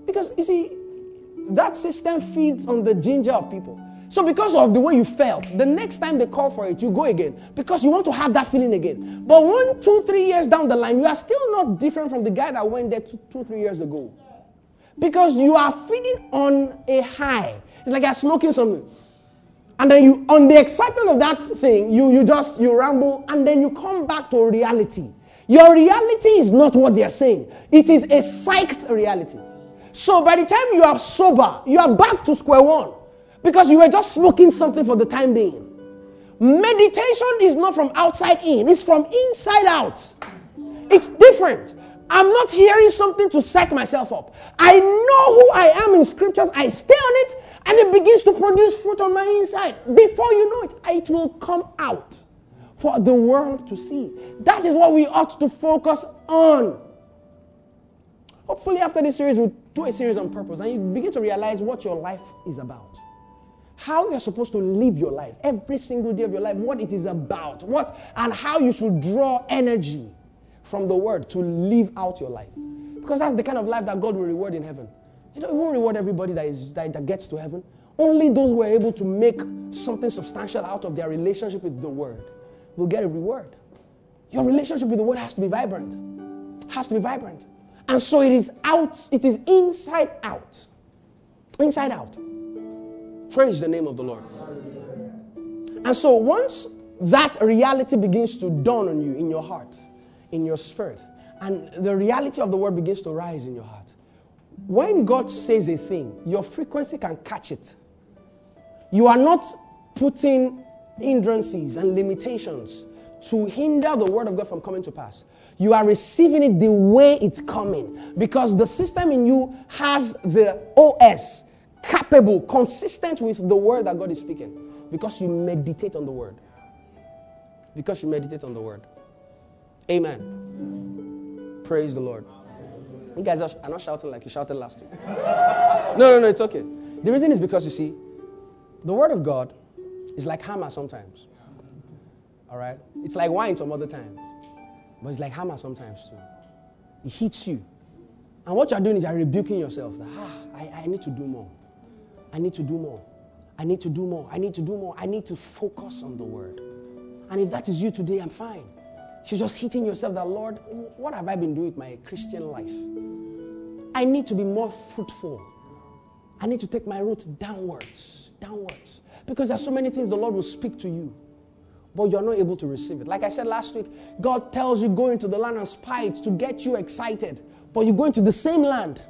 Because you see, that system feeds on the ginger of people. So, because of the way you felt, the next time they call for it, you go again because you want to have that feeling again. But one, two, three years down the line, you are still not different from the guy that went there two, two three years ago. Because you are feeding on a high. It's like you're smoking something. And then you, on the excitement of that thing, you, you just, you ramble, and then you come back to reality. Your reality is not what they're saying. It is a psyched reality. So by the time you are sober, you are back to square one. Because you were just smoking something for the time being. Meditation is not from outside in, it's from inside out. It's different. I'm not hearing something to psych myself up. I know who I am in scriptures. I stay on it and it begins to produce fruit on my inside. Before you know it, it will come out for the world to see. That is what we ought to focus on. Hopefully, after this series, we'll do a series on purpose and you begin to realize what your life is about how you're supposed to live your life every single day of your life, what it is about, what and how you should draw energy from the word to live out your life. Because that's the kind of life that God will reward in heaven. You know, He won't reward everybody that, is, that, that gets to heaven. Only those who are able to make something substantial out of their relationship with the word will get a reward. Your relationship with the word has to be vibrant. Has to be vibrant. And so it is out, it is inside out. Inside out. Praise the name of the Lord. And so once that reality begins to dawn on you in your heart, in your spirit, and the reality of the word begins to rise in your heart, when God says a thing, your frequency can catch it. You are not putting hindrances and limitations to hinder the word of God from coming to pass. You are receiving it the way it's coming because the system in you has the OS, capable, consistent with the word that God is speaking because you meditate on the word. Because you meditate on the word. Amen. Praise the Lord. You guys are not shouting like you shouted last week. No, no, no, it's okay. The reason is because you see, the word of God is like hammer sometimes. All right? It's like wine some other times. But it's like hammer sometimes too. It hits you. And what you're doing is you're rebuking yourself. That, ah, I, I need to do more. I need to do more. I need to do more. I need to do more. I need to focus on the word. And if that is you today, I'm fine. You're just hitting yourself that, Lord, what have I been doing with my Christian life? I need to be more fruitful. I need to take my roots downwards. downwards. Because there's so many things the Lord will speak to you, but you're not able to receive it. Like I said last week, God tells you go into the land and spy it to get you excited, but you go into the same land,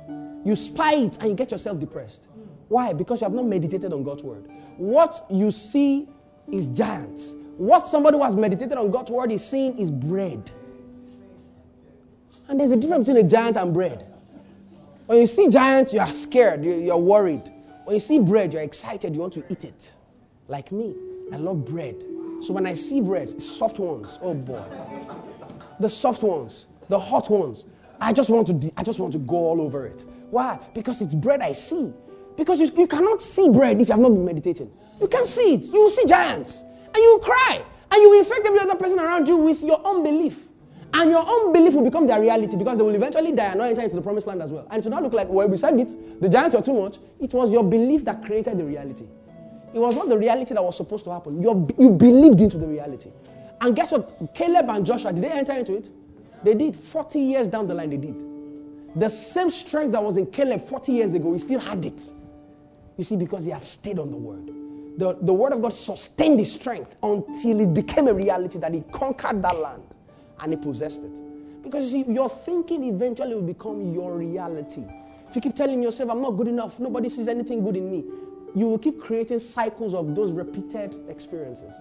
you spy it, and you get yourself depressed. Why? Because you have not meditated on God's word. What you see is giants. What somebody who has meditated on God's word is seeing is bread. And there's a difference between a giant and bread. When you see giants, you are scared, you're worried. When you see bread, you're excited, you want to eat it. Like me, I love bread. So when I see bread, soft ones, oh boy. The soft ones, the hot ones, I just want to I just want to go all over it. Why? Because it's bread I see. Because you, you cannot see bread if you have not been meditating. You can see it. You will see giants. And you will cry. And you will infect every other person around you with your unbelief. And your unbelief will become their reality because they will eventually die and not enter into the promised land as well. And to not look like, well, we said it, the giants were too much. It was your belief that created the reality. It was not the reality that was supposed to happen. Your, you believed into the reality. And guess what? Caleb and Joshua, did they enter into it? They did. 40 years down the line, they did. The same strength that was in Caleb 40 years ago, he still had it. You see, because he had stayed on the word. The, the word of God sustained his strength until it became a reality that he conquered that land and he possessed it. Because you see, your thinking eventually will become your reality. If you keep telling yourself, I'm not good enough, nobody sees anything good in me, you will keep creating cycles of those repeated experiences.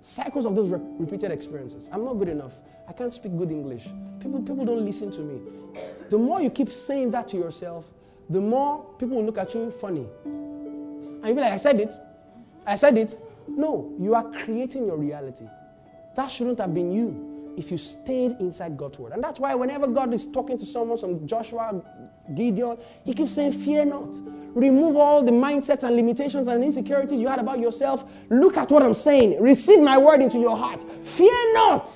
Cycles of those re- repeated experiences. I'm not good enough. I can't speak good English. People, people don't listen to me. The more you keep saying that to yourself, the more people will look at you funny. And you'll be like, I said it. I said it. No, you are creating your reality. That shouldn't have been you if you stayed inside God's word. And that's why whenever God is talking to someone, some Joshua, Gideon, he keeps saying, Fear not. Remove all the mindsets and limitations and insecurities you had about yourself. Look at what I'm saying. Receive my word into your heart. Fear not.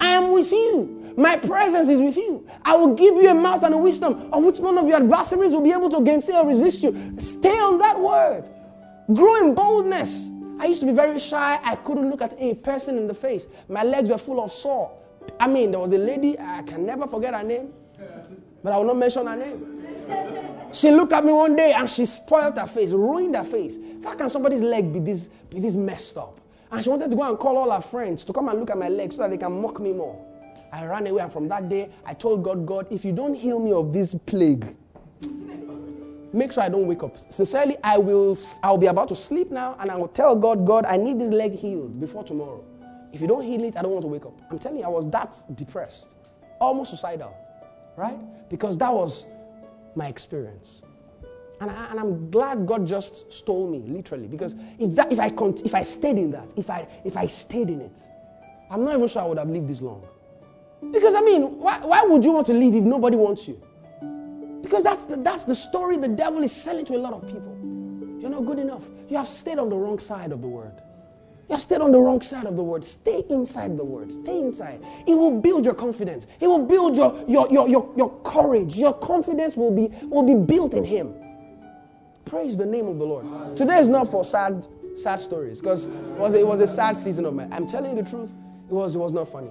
I am with you. My presence is with you. I will give you a mouth and a wisdom of which none of your adversaries will be able to gainsay or resist you. Stay on that word. Grow in boldness. I used to be very shy. I couldn't look at a person in the face. My legs were full of sore. I mean, there was a lady, I can never forget her name, but I will not mention her name. She looked at me one day and she spoiled her face, ruined her face. So how can somebody's leg be this, be this messed up? And she wanted to go and call all her friends to come and look at my leg so that they can mock me more. I ran away, and from that day, I told God, God, if you don't heal me of this plague, make sure I don't wake up. Sincerely, I will I'll be about to sleep now, and I will tell God, God, I need this leg healed before tomorrow. If you don't heal it, I don't want to wake up. I'm telling you, I was that depressed, almost suicidal, right? Because that was my experience. And, I, am glad God just stole me, literally. Because if, that, if, I if I stayed in that, if I, if I stayed in it, I'm not even sure I would have lived this long. Because, I mean, why, why would you want to leave if nobody wants you? Because that's the, that's the story the devil is selling to a lot of people. You're not good enough. You have stayed on the wrong side of the word. You have stayed on the wrong side of the word. Stay inside the word. Stay inside. It will build your confidence. It will build your, your, your, your, your courage. Your confidence will be, will be built in Him. Praise the name of the Lord. Today is not for sad, sad stories because it was, a, it was a sad season of my. I'm telling you the truth. It was, it was not funny.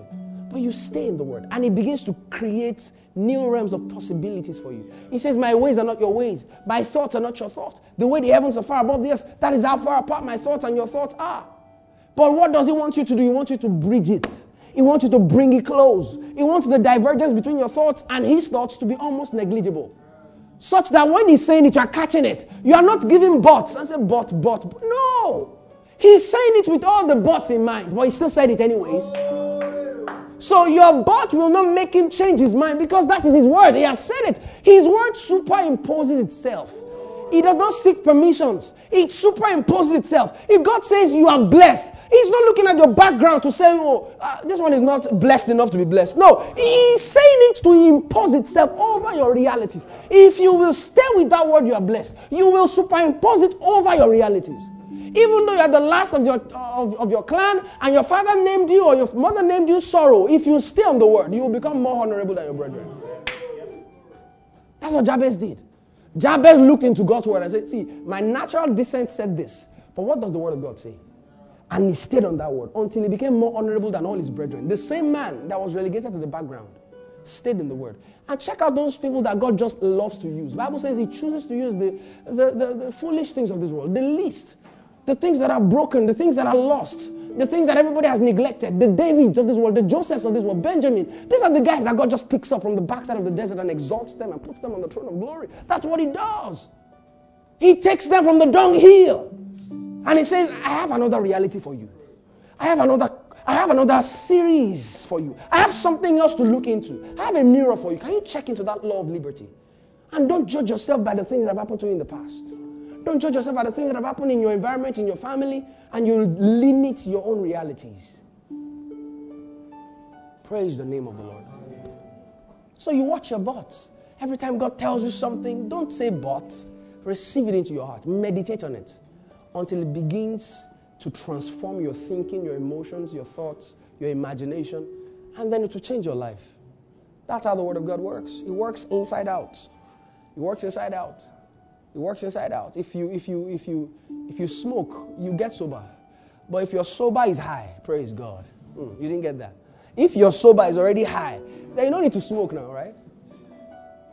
But you stay in the word and it begins to create new realms of possibilities for you. He says, My ways are not your ways, my thoughts are not your thoughts. The way the heavens are far above the earth, that is how far apart my thoughts and your thoughts are. But what does he want you to do? He wants you to bridge it. He wants you to bring it close. He wants the divergence between your thoughts and his thoughts to be almost negligible. Such that when he's saying it, you are catching it. You are not giving buts and say, but, but. No. He's saying it with all the buts in mind, but he still said it anyways. So your but will not make him change his mind because that is his word. He has said it. His word superimposes itself. He does not seek permissions. It superimposes itself. If God says you are blessed, He's not looking at your background to say, oh, uh, this one is not blessed enough to be blessed. No, He's saying it to impose itself over your realities. If you will stay with that word, you are blessed. You will superimpose it over your realities. Even though you are the last of your, of, of your clan and your father named you or your mother named you sorrow, if you stay on the word, you will become more honorable than your brethren. That's what Jabez did. Jabez looked into God's word and said, See, my natural descent said this, but what does the word of God say? And he stayed on that word until he became more honorable than all his brethren. The same man that was relegated to the background stayed in the word. And check out those people that God just loves to use. The Bible says He chooses to use the, the, the, the foolish things of this world, the least, the things that are broken, the things that are lost, the things that everybody has neglected, the Davids of this world, the Josephs of this world, Benjamin. These are the guys that God just picks up from the backside of the desert and exalts them and puts them on the throne of glory. That's what He does. He takes them from the dunghill and He says, I have another reality for you. I have another I have another series for you. I have something else to look into. I have a mirror for you. Can you check into that law of liberty? And don't judge yourself by the things that have happened to you in the past. Don't judge yourself by the things that have happened in your environment, in your family, and you limit your own realities. Praise the name of the Lord. So you watch your butts. Every time God tells you something, don't say but. Receive it into your heart. Meditate on it until it begins to transform your thinking, your emotions, your thoughts, your imagination, and then it will change your life. That's how the Word of God works. It works inside out. It works inside out. It works inside out. If you if you if you if you smoke, you get sober. But if your sober is high, praise God. Mm, you didn't get that. If your sober is already high, then you don't need to smoke now, right?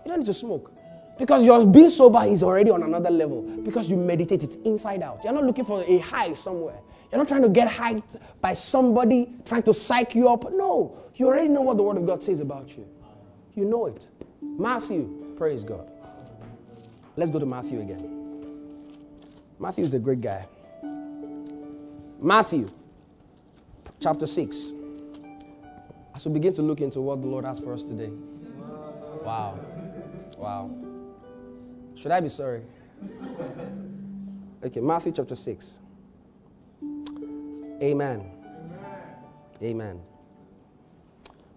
You don't need to smoke. Because your being sober is already on another level. Because you meditate it inside out. You're not looking for a high somewhere. You're not trying to get hyped by somebody trying to psych you up. No, you already know what the Word of God says about you. You know it. Matthew, praise God. Let's go to Matthew again. Matthew is a great guy. Matthew, chapter 6. As we begin to look into what the Lord has for us today. Wow. Wow. Should I be sorry? Okay, Matthew chapter 6. Amen. Amen.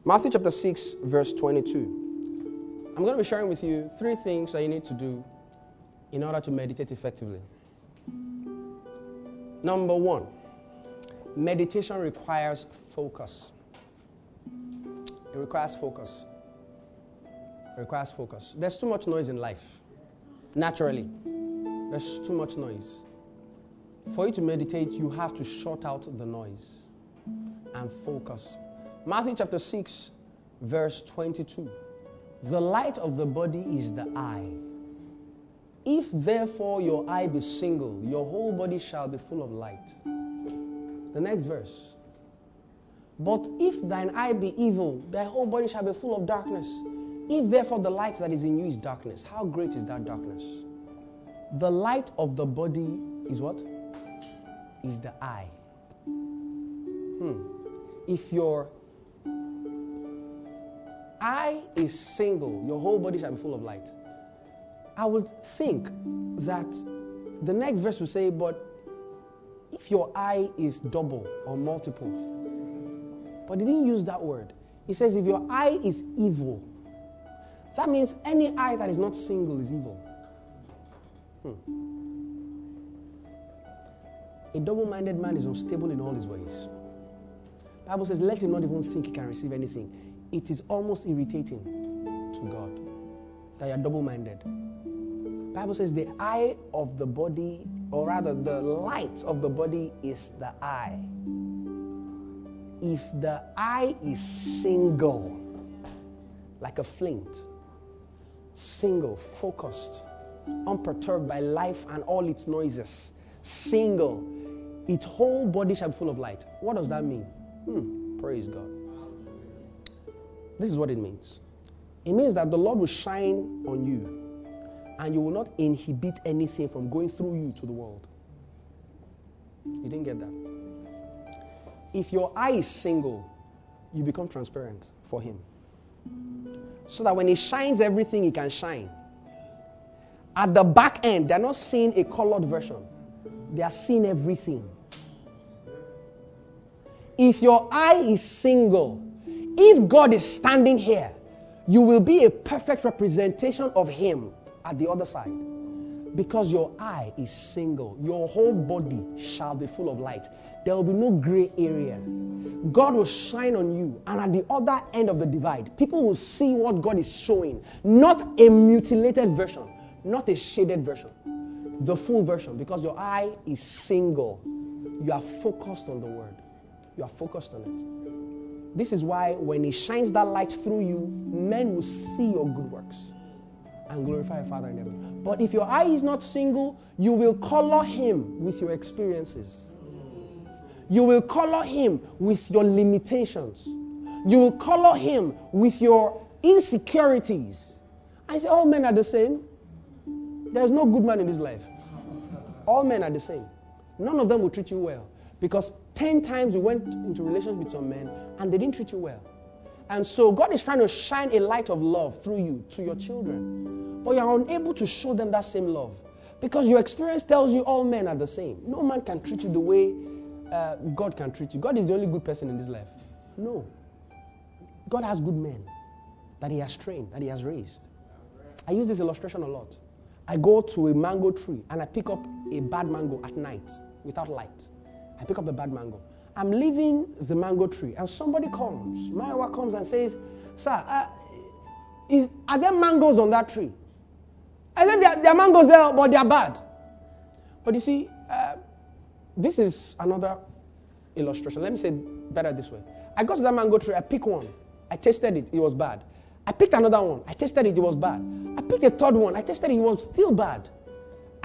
Matthew chapter 6, verse 22. I'm going to be sharing with you three things that you need to do in order to meditate effectively. Number one, meditation requires focus. It requires focus. It requires focus. There's too much noise in life naturally. There's too much noise. For you to meditate, you have to shut out the noise and focus. Matthew chapter 6, verse 22. The light of the body is the eye. If therefore your eye be single, your whole body shall be full of light. The next verse. But if thine eye be evil, thy whole body shall be full of darkness. If therefore the light that is in you is darkness, how great is that darkness? The light of the body is what? Is the eye. Hmm. If your eye is single, your whole body shall be full of light. I would think that the next verse will say, but if your eye is double or multiple, but he didn't use that word. He says, if your eye is evil, that means any eye that is not single is evil. Hmm. A double minded man is unstable in all his ways. Bible says, let him not even think he can receive anything. It is almost irritating to God that you're double minded. Bible says the eye of the body, or rather the light of the body is the eye. If the eye is single, like a flint, single, focused, unperturbed by life and all its noises, single, its whole body shall be full of light. What does that mean? Hmm, praise God. This is what it means it means that the Lord will shine on you and you will not inhibit anything from going through you to the world. You didn't get that. If your eye is single, you become transparent for Him so that when he shines everything, he can shine. At the back end, they're not seeing a colored version, they are seeing everything. If your eye is single, if God is standing here, you will be a perfect representation of Him at the other side because your eye is single, your whole body shall be full of light. There will be no gray area. God will shine on you, and at the other end of the divide, people will see what God is showing, not a mutilated version, not a shaded version, the full version, because your eye is single. You are focused on the word, you are focused on it. This is why when He shines that light through you, men will see your good works and glorify your Father in heaven. But if your eye is not single, you will color Him with your experiences. You will color Him with your limitations. You will color Him with your insecurities. I say, all men are the same. There's no good man in this life. All men are the same. None of them will treat you well. Because 10 times we went into relations with some men and they didn't treat you well. And so God is trying to shine a light of love through you to your children. But you're unable to show them that same love. Because your experience tells you all men are the same. No man can treat you the way uh, God can treat you. God is the only good person in this life. No. God has good men that He has trained, that He has raised. I use this illustration a lot. I go to a mango tree and I pick up a bad mango at night without light. I pick up a bad mango. I'm leaving the mango tree and somebody comes. My wife comes and says, Sir, uh, is, are there mangoes on that tree? I said, there, there are mangoes there, but they are bad. But you see, uh, this is another illustration. Let me say better this way. I got to that mango tree, I picked one. I tasted it, it was bad. I picked another one. I tested it, it was bad. I picked a third one. I tested it, it was still bad.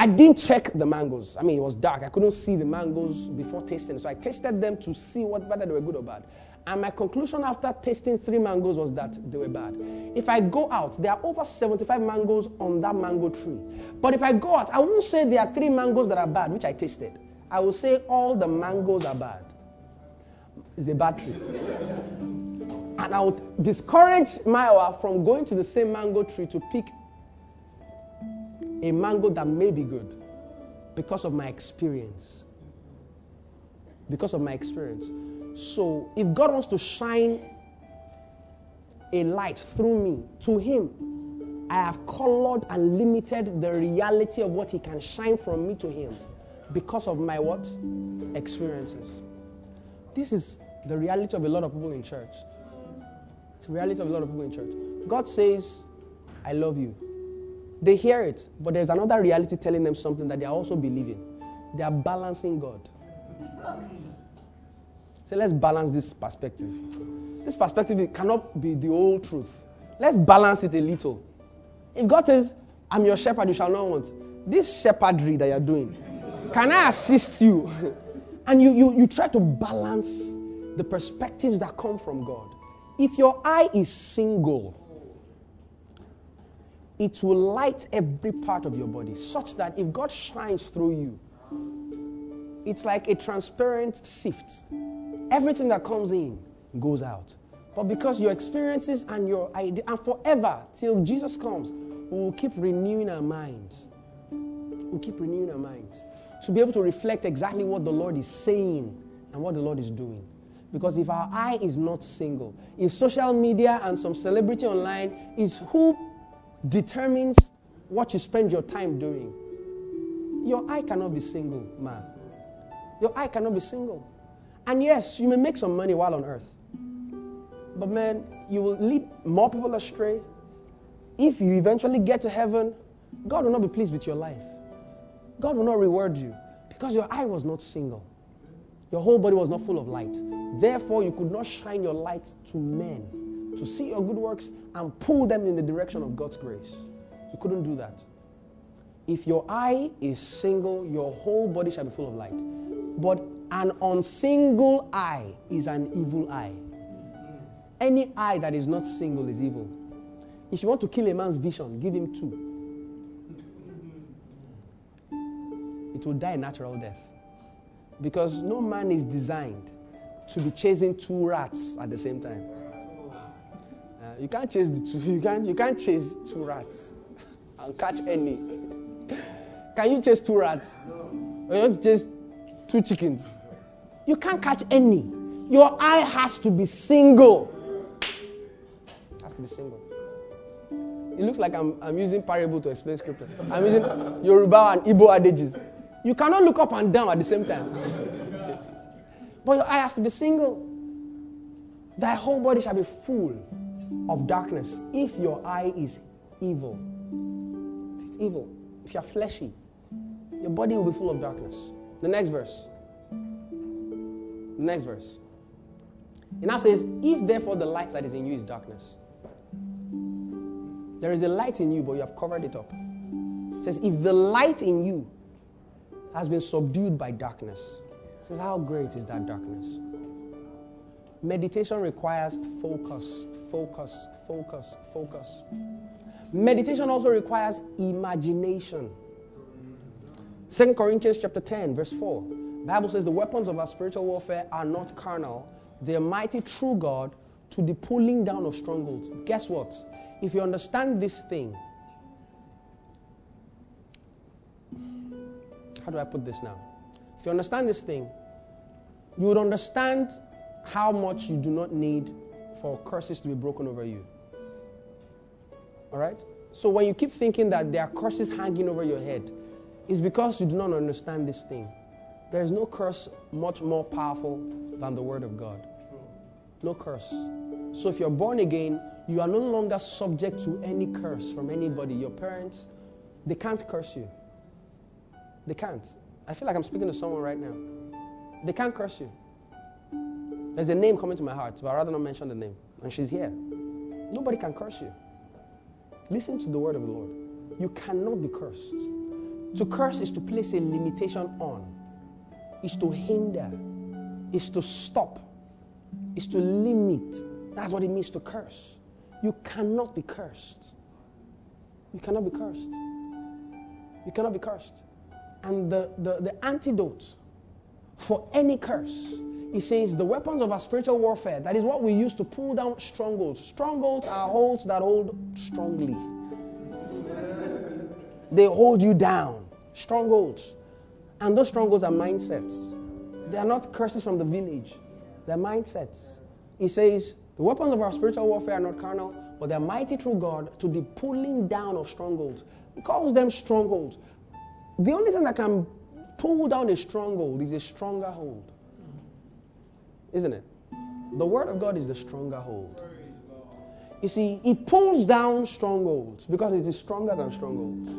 I didn't check the mangoes. I mean, it was dark. I couldn't see the mangoes before tasting. So I tasted them to see what, whether they were good or bad. And my conclusion after tasting three mangoes was that they were bad. If I go out, there are over 75 mangoes on that mango tree. But if I go out, I won't say there are three mangoes that are bad, which I tasted. I will say all the mangoes are bad. It's a bad tree. And I would discourage Maiwa from going to the same mango tree to pick a mango that may be good because of my experience. Because of my experience. So, if God wants to shine a light through me to Him, I have colored and limited the reality of what He can shine from me to Him because of my what? Experiences. This is the reality of a lot of people in church. It's the reality of a lot of people in church. God says, I love you. They hear it, but there's another reality telling them something that they are also believing. They are balancing God. So let's balance this perspective. This perspective cannot be the whole truth. Let's balance it a little. If God says, I'm your shepherd, you shall not want. This shepherdry that you're doing, can I assist you? and you, you, you try to balance the perspectives that come from God. If your eye is single, it will light every part of your body such that if God shines through you, it's like a transparent sift. Everything that comes in goes out. But because your experiences and your idea, and forever till Jesus comes, we will keep renewing our minds. We'll keep renewing our minds to be able to reflect exactly what the Lord is saying and what the Lord is doing. Because if our eye is not single, if social media and some celebrity online is who determines what you spend your time doing, your eye cannot be single, man. Your eye cannot be single. And yes, you may make some money while on earth. But man, you will lead more people astray. If you eventually get to heaven, God will not be pleased with your life. God will not reward you because your eye was not single. Your whole body was not full of light. Therefore, you could not shine your light to men to see your good works and pull them in the direction of God's grace. You couldn't do that. If your eye is single, your whole body shall be full of light. But an unsingle eye is an evil eye. Any eye that is not single is evil. If you want to kill a man's vision, give him two. It will die a natural death. Because no man is designed to be chasing two rats at the same time. You can't chase the two, you can't, you can't chase two rats and catch any. Can you chase two rats? Or you want to chase two chickens? You can't catch any. Your eye has to be single. Has to be single. It looks like I'm, I'm using parable to explain scripture. I'm using Yoruba and Igbo adages. You cannot look up and down at the same time. but your eye has to be single. Thy whole body shall be full of darkness if your eye is evil. If it's evil, if you're fleshy, your body will be full of darkness. The next verse. The next verse. It now says, If therefore the light that is in you is darkness, there is a light in you, but you have covered it up. It says, If the light in you has been subdued by darkness, it says, How great is that darkness? Meditation requires focus, focus, focus, focus. Meditation also requires imagination. 2 Corinthians chapter 10, verse 4. Bible says the weapons of our spiritual warfare are not carnal, they are mighty through God to the pulling down of strongholds. Guess what? If you understand this thing, how do I put this now? If you understand this thing, you would understand how much you do not need for curses to be broken over you. All right? So when you keep thinking that there are curses hanging over your head, it's because you do not understand this thing. There is no curse much more powerful than the Word of God. No curse. So if you're born again, you are no longer subject to any curse from anybody. Your parents, they can't curse you. They can't. I feel like I'm speaking to someone right now. They can't curse you. There's a name coming to my heart, but I'd rather not mention the name. And she's here. Nobody can curse you. Listen to the word of the Lord. You cannot be cursed. To curse is to place a limitation on, is to hinder, is to stop, is to limit. That's what it means to curse. You cannot be cursed. You cannot be cursed. You cannot be cursed. And the, the, the antidote for any curse he says, the weapons of our spiritual warfare, that is what we use to pull down strongholds. Strongholds are holds that hold strongly, they hold you down. Strongholds. And those strongholds are mindsets. They are not curses from the village, they're mindsets. He says, the weapons of our spiritual warfare are not carnal, but they're mighty through God to the pulling down of strongholds. He calls them strongholds. The only thing that can pull down a stronghold is a stronger hold. Isn't it? The Word of God is the stronger hold. You see, it pulls down strongholds because it is stronger than strongholds.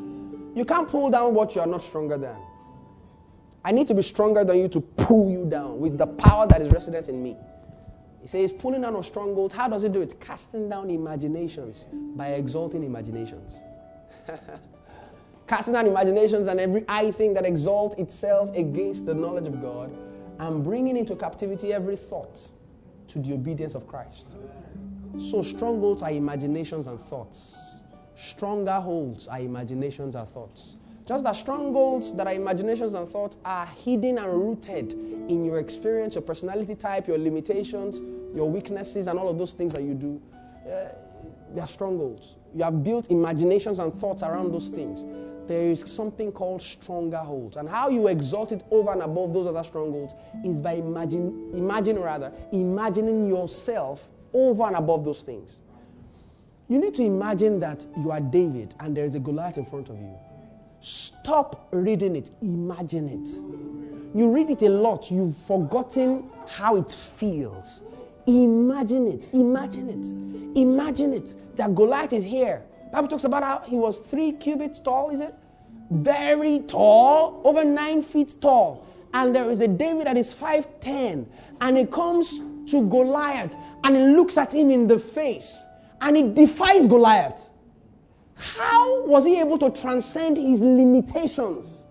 You can't pull down what you are not stronger than. I need to be stronger than you to pull you down with the power that is resident in me. He says, pulling down of strongholds. How does it do it? Casting down imaginations by exalting imaginations. Casting down imaginations and every I thing that exalts itself against the knowledge of God and bringing into captivity every thought to the obedience of Christ. So, strongholds are imaginations and thoughts. Stronger holds are imaginations and thoughts. Just as strongholds that are imaginations and thoughts are hidden and rooted in your experience, your personality type, your limitations, your weaknesses, and all of those things that you do. Uh, they are strongholds. You have built imaginations and thoughts around those things there is something called stronger holds. And how you exalt it over and above those other strongholds is by imagine, imagine rather, imagining yourself over and above those things. You need to imagine that you are David and there is a Goliath in front of you. Stop reading it, imagine it. You read it a lot, you've forgotten how it feels. Imagine it, imagine it, imagine it. That Goliath is here. Bible talks about how he was three cubits tall, is it? very tall, over nine feet tall. And there is a David that is 5'10. And he comes to Goliath and he looks at him in the face and he defies Goliath. How was he able to transcend his limitations?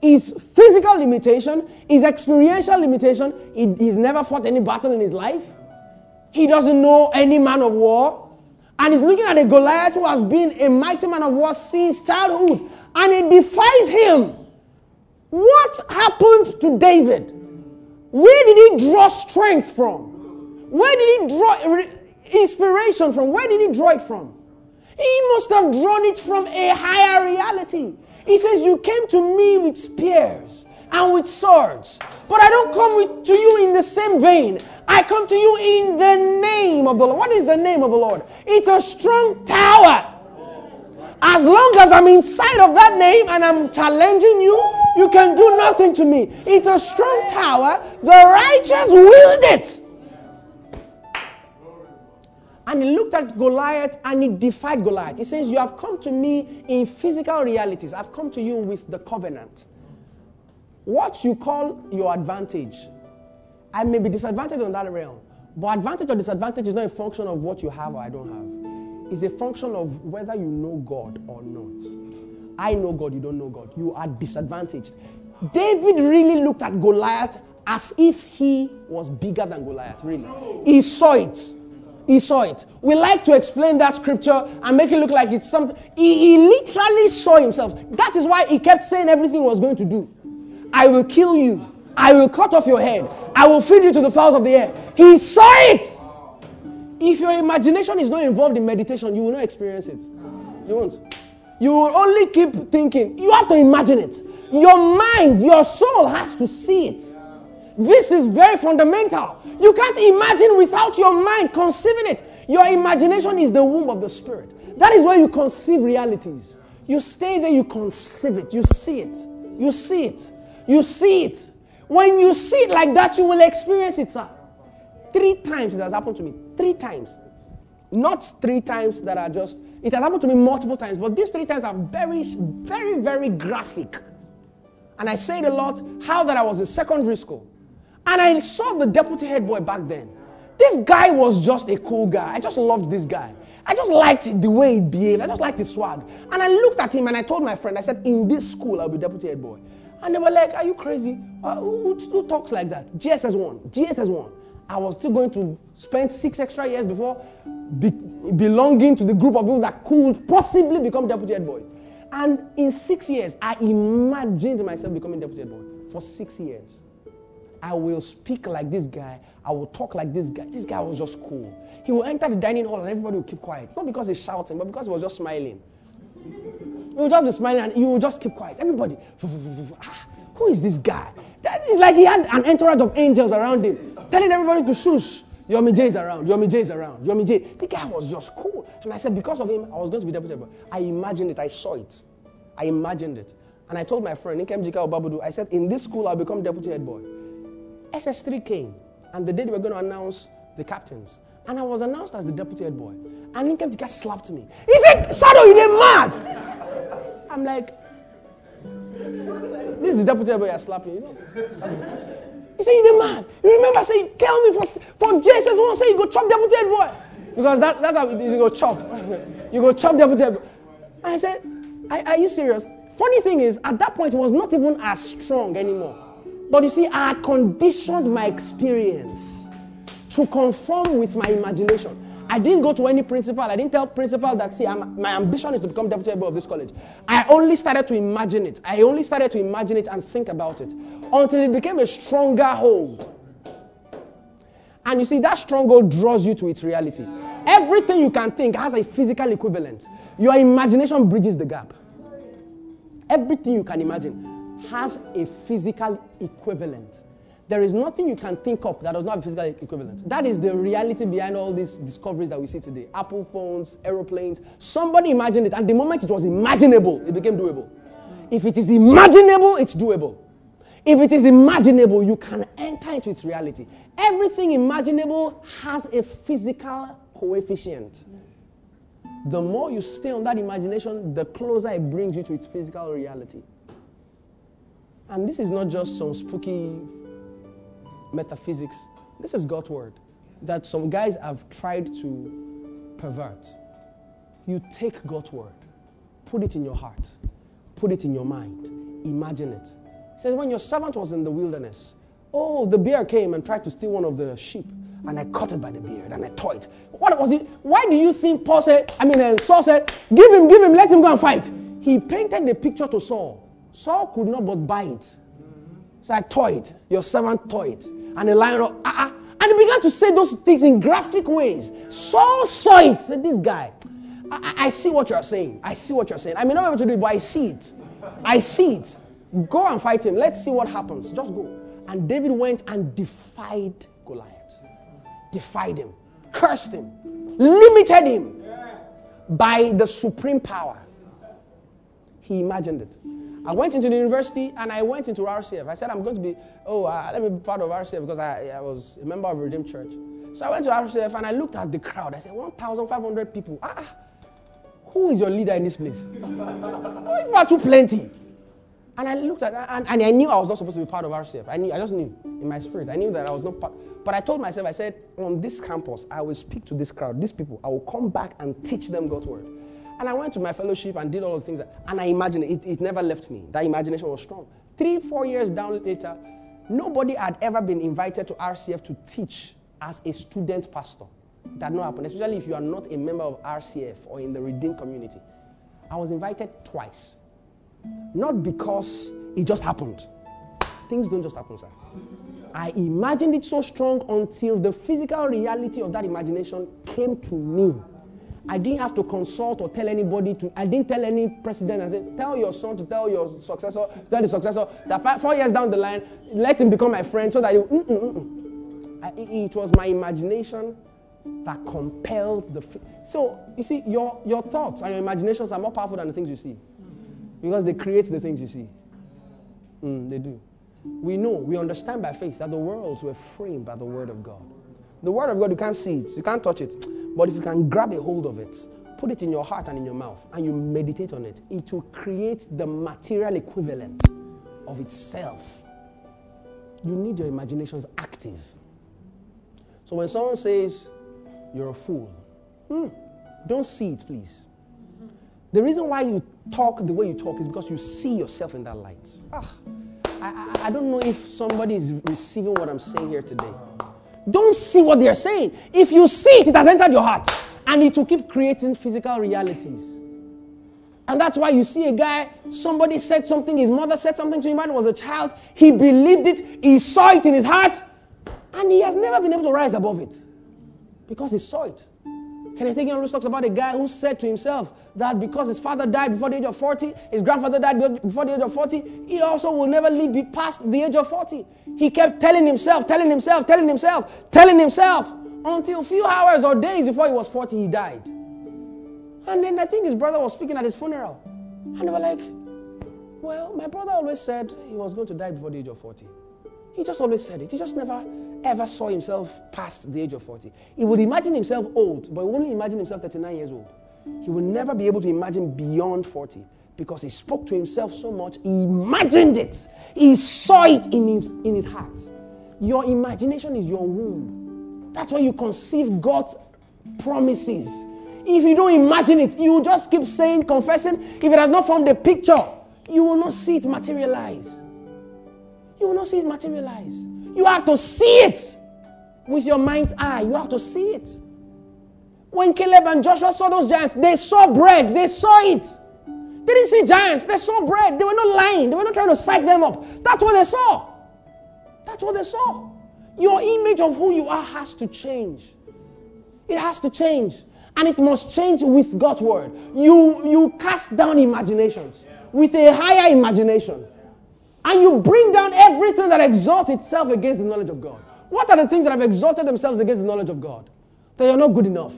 His physical limitation, his experiential limitation. He, he's never fought any battle in his life. He doesn't know any man of war. And he's looking at a Goliath who has been a mighty man of war since childhood and he defies him. What happened to David? Where did he draw strength from? Where did he draw inspiration from? Where did he draw it from? He must have drawn it from a higher reality. He says, You came to me with spears and with swords, but I don't come with, to you in the same vein. I come to you in the name of the Lord. What is the name of the Lord? It's a strong tower. As long as I'm inside of that name and I'm challenging you, you can do nothing to me. It's a strong tower. The righteous wield it. And he looked at Goliath and he defied Goliath. He says, You have come to me in physical realities. I've come to you with the covenant. What you call your advantage, I may be disadvantaged on that realm. But advantage or disadvantage is not a function of what you have or I don't have. It's a function of whether you know God or not. I know God, you don't know God. You are disadvantaged. David really looked at Goliath as if he was bigger than Goliath, really. He saw it. He saw it. We like to explain that scripture and make it look like it's something. He, he literally saw himself. That is why he kept saying everything he was going to do. I will kill you. I will cut off your head. I will feed you to the fowls of the air. He saw it. If your imagination is not involved in meditation, you will not experience it. You won't. You will only keep thinking. You have to imagine it. Your mind, your soul has to see it. This is very fundamental. You can't imagine without your mind conceiving it. Your imagination is the womb of the spirit. That is where you conceive realities. You stay there, you conceive it, you see it. You see it. You see it. When you see it like that, you will experience it, sir. Three times it has happened to me. Three times. Not three times that are just, it has happened to me multiple times, but these three times are very, very, very graphic. And I say it a lot how that I was in secondary school. And I saw the deputy head boy back then. This guy was just a cool guy. I just loved this guy. I just liked the way he behaved. I just liked his swag. And I looked at him and I told my friend, I said, in this school, I'll be deputy head boy. And they were like, Are you crazy? Uh, who, who, talks like that? JSS1. JSS1. I was still going to spend six extra years before be, belonging to the group of people that could possibly become deputy head boy. And in six years, I imagined myself becoming deputy head boy for six years. I will speak like this guy. I will talk like this guy. This guy was just cool. He will enter the dining hall and everybody will keep quiet. Not because he's shouting, but because he was just smiling. Will just be smiling and you just keep quiet. Everybody, ah, who is this guy? That is like he had an entourage of angels around him, telling everybody to shush. Yomi J is around. Yomi J is around. Yomi J. The guy was just cool. And I said, because of him, I was going to be deputy. I imagined it. I saw it. I imagined it. And I told my friend, Nkem Jika Obabudu, I said, in this school, I'll become deputy head boy. SS3 came, and the day they were going to announce the captains, and I was announced as the deputy head boy. And Nkem Jika slapped me. He said, Shadow, you're mad. I'm like, this is the deputy head boy you're slapping, you know? He said, You're mad. You remember saying, Tell me for, for Jesus one say you go chop deputy head boy. Because that, that's how you go chop. you go chop deputy head boy. And I said, are, are you serious? Funny thing is, at that point, it was not even as strong anymore. But you see, I conditioned my experience to conform with my imagination. I didn't go to any principal. I didn't tell principal that, see, I'm, my ambition is to become deputy head of this college. I only started to imagine it. I only started to imagine it and think about it until it became a stronger hold. And you see, that stronghold draws you to its reality. Everything you can think has a physical equivalent. Your imagination bridges the gap. Everything you can imagine has a physical equivalent. There is nothing you can think of that does not have a physical equivalent. That is the reality behind all these discoveries that we see today. Apple phones, aeroplanes. Somebody imagined it, and the moment it was imaginable, it became doable. If it is imaginable, it's doable. If it is imaginable, you can enter into its reality. Everything imaginable has a physical coefficient. The more you stay on that imagination, the closer it brings you to its physical reality. And this is not just some spooky metaphysics. This is God's word that some guys have tried to pervert. You take God's word, put it in your heart, put it in your mind, imagine it. He says, When your servant was in the wilderness, oh, the bear came and tried to steal one of the sheep, and I caught it by the beard and I tore it. What was it? Why do you think Paul said, I mean, uh, Saul said, Give him, give him, let him go and fight? He painted the picture to Saul. Saul could not but buy it. So I tore it. Your servant tore it and the lion roared, ah, ah. And he began to say those things in graphic ways. Saul saw it. Said, This guy, I, I, see what you're saying. I see what you're saying. I may not be able to do it, but I see it. I see it. Go and fight him. Let's see what happens. Just go. And David went and defied Goliath. Defied him, cursed him, limited him by the supreme power. He imagined it. I went into the university and I went into RCF. I said, I'm going to be, oh, uh, let me be part of RCF because I, I was a member of Redeemed Church. So I went to RCF and I looked at the crowd. I said, 1,500 people. Ah, who is your leader in this place? you are too plenty. And I looked at and, and, I knew I was not supposed to be part of RCF. I knew, I just knew in my spirit. I knew that I was not part. But I told myself, I said, on this campus, I will speak to this crowd, these people. I will come back and teach them God's word. And I went to my fellowship and did all the things. And I imagined it, it never left me. That imagination was strong. Three, four years down later, nobody had ever been invited to RCF to teach as a student pastor. It had not happened, especially if you are not a member of RCF or in the redeemed community. I was invited twice. Not because it just happened. Things don't just happen, sir. I imagined it so strong until the physical reality of that imagination came to me. I didn't have to consult or tell anybody to, I didn't tell any president I said, tell your son to tell your successor, tell the successor that five, four years down the line, let him become my friend so that he, mm, mm, mm, it was my imagination that compelled the. So, you see, your, your thoughts and your imaginations are more powerful than the things you see because they create the things you see. They do. We know, we understand by faith that the worlds were framed by the Word of God. The Word of God, you can't see it, you can't touch it. But if you can grab a hold of it, put it in your heart and in your mouth, and you meditate on it, it will create the material equivalent of itself. You need your imaginations active. So when someone says, you're a fool. Hmm. Don't see it, please. The reason why you talk the way you talk is because you see yourself in that light. Ah, I, I, I don't know if somebody is receiving what I'm saying here today. Don't see what they're saying. If you see it, it has entered your heart and it will keep creating physical realities. And that's why you see a guy, somebody said something, his mother said something to him when he was a child. He believed it, he saw it in his heart, and he has never been able to rise above it because he saw it. Kenneth Hagin always talks about a guy who said to himself that because his father died before the age of 40, his grandfather died before the age of 40, he also will never live past the age of 40. He kept telling himself, telling himself, telling himself, telling himself until a few hours or days before he was 40, he died. And then I think his brother was speaking at his funeral. And they were like, Well, my brother always said he was going to die before the age of 40. He just always said it. He just never ever saw himself past the age of 40. He would imagine himself old, but he imagine himself 39 years old. He would never be able to imagine beyond 40 because he spoke to himself so much. He imagined it, he saw it in his, in his heart. Your imagination is your womb. That's where you conceive God's promises. If you don't imagine it, you just keep saying, confessing. If it has not formed a picture, you will not see it materialize. You will not see it materialize. You have to see it with your mind's eye. You have to see it. When Caleb and Joshua saw those giants, they saw bread. They saw it. They didn't see giants. They saw bread. They were not lying. They were not trying to psych them up. That's what they saw. That's what they saw. Your image of who you are has to change. It has to change. And it must change with God's word. You, you cast down imaginations with a higher imagination. And you bring down everything that exalts itself against the knowledge of God. What are the things that have exalted themselves against the knowledge of God? That you're not good enough.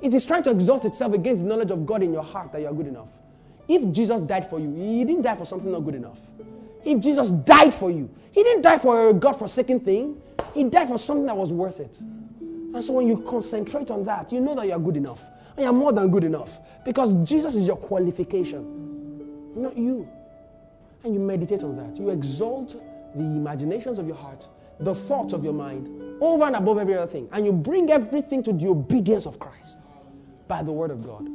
It is trying to exalt itself against the knowledge of God in your heart that you're good enough. If Jesus died for you, he didn't die for something not good enough. If Jesus died for you, he didn't die for a God forsaken thing. He died for something that was worth it. And so when you concentrate on that, you know that you are good enough. And you're more than good enough. Because Jesus is your qualification, not you and you meditate on that. You exalt the imaginations of your heart, the thoughts of your mind, over and above every other thing. And you bring everything to the obedience of Christ by the word of God.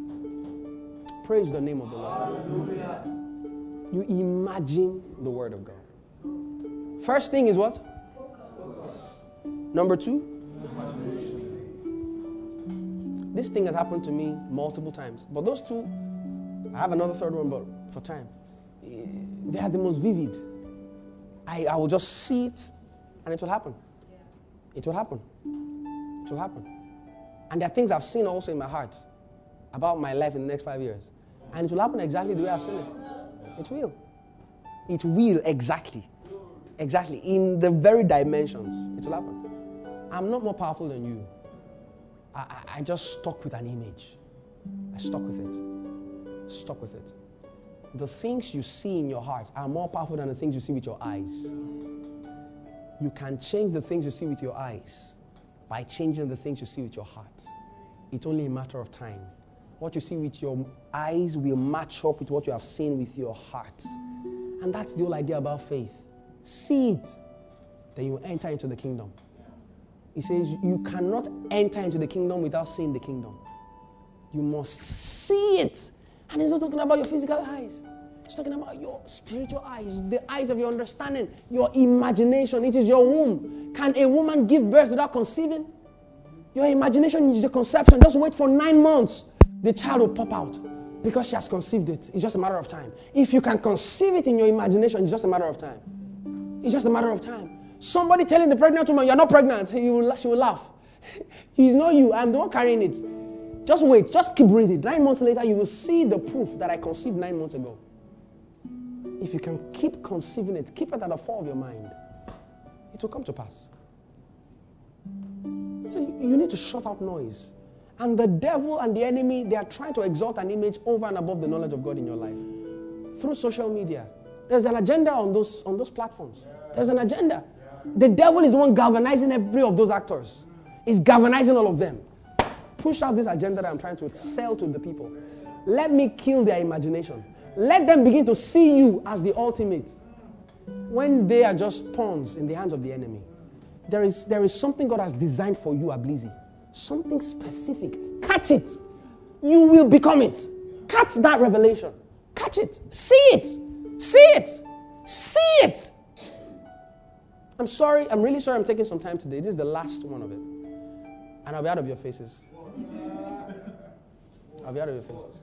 Praise the name of the Lord. You imagine the word of God. First thing is what? Number two? This thing has happened to me multiple times. But those two, I have another third one, but for time they are the most vivid. I, I will just see it and it will happen. It will happen. It will happen. And there are things I've seen also in my heart about my life in the next five years. And it will happen exactly the way I've seen it. It will. It will exactly. Exactly. In the very dimensions. It will happen. I'm not more powerful than you. I, I, I just stuck with an image. I stuck with it. Stuck with it the things you see in your heart are more powerful than the things you see with your eyes. You can change the things you see with your eyes by changing the things you see with your heart. It's only a matter of time. What you see with your eyes will match up with what you have seen with your heart. And that's the whole idea about faith. See it, then you enter into the kingdom. He says, You cannot enter into the kingdom without seeing the kingdom. You must see it. And he's not talking about your physical eyes. He's talking about your spiritual eyes, the eyes of your understanding, your imagination. It is your womb. Can a woman give birth without conceiving? Your imagination is the conception. Just wait for nine months. The child will pop out because she has conceived it. It's just a matter of time. If you can conceive it in your imagination, it's just a matter of time. It's just a matter of time. Somebody telling the pregnant woman, You're not pregnant, he will, she will laugh. He's not you, I'm the one carrying it. Just wait, just keep breathing. Nine months later, you will see the proof that I conceived nine months ago. If you can keep conceiving it, keep it at the fore of your mind, it will come to pass. So you need to shut out noise. And the devil and the enemy, they are trying to exalt an image over and above the knowledge of God in your life through social media. There's an agenda on those, on those platforms. There's an agenda. The devil is the one galvanizing every of those actors. He's galvanizing all of them. Push out this agenda that I'm trying to sell to the people. Let me kill their imagination. Let them begin to see you as the ultimate when they are just pawns in the hands of the enemy. There is, there is something God has designed for you, Ablizi. Something specific. Catch it. You will become it. Catch that revelation. Catch it. See it. See it. See it. I'm sorry. I'm really sorry I'm taking some time today. This is the last one of it. And I'll be out of your faces. I'll be out of your faces.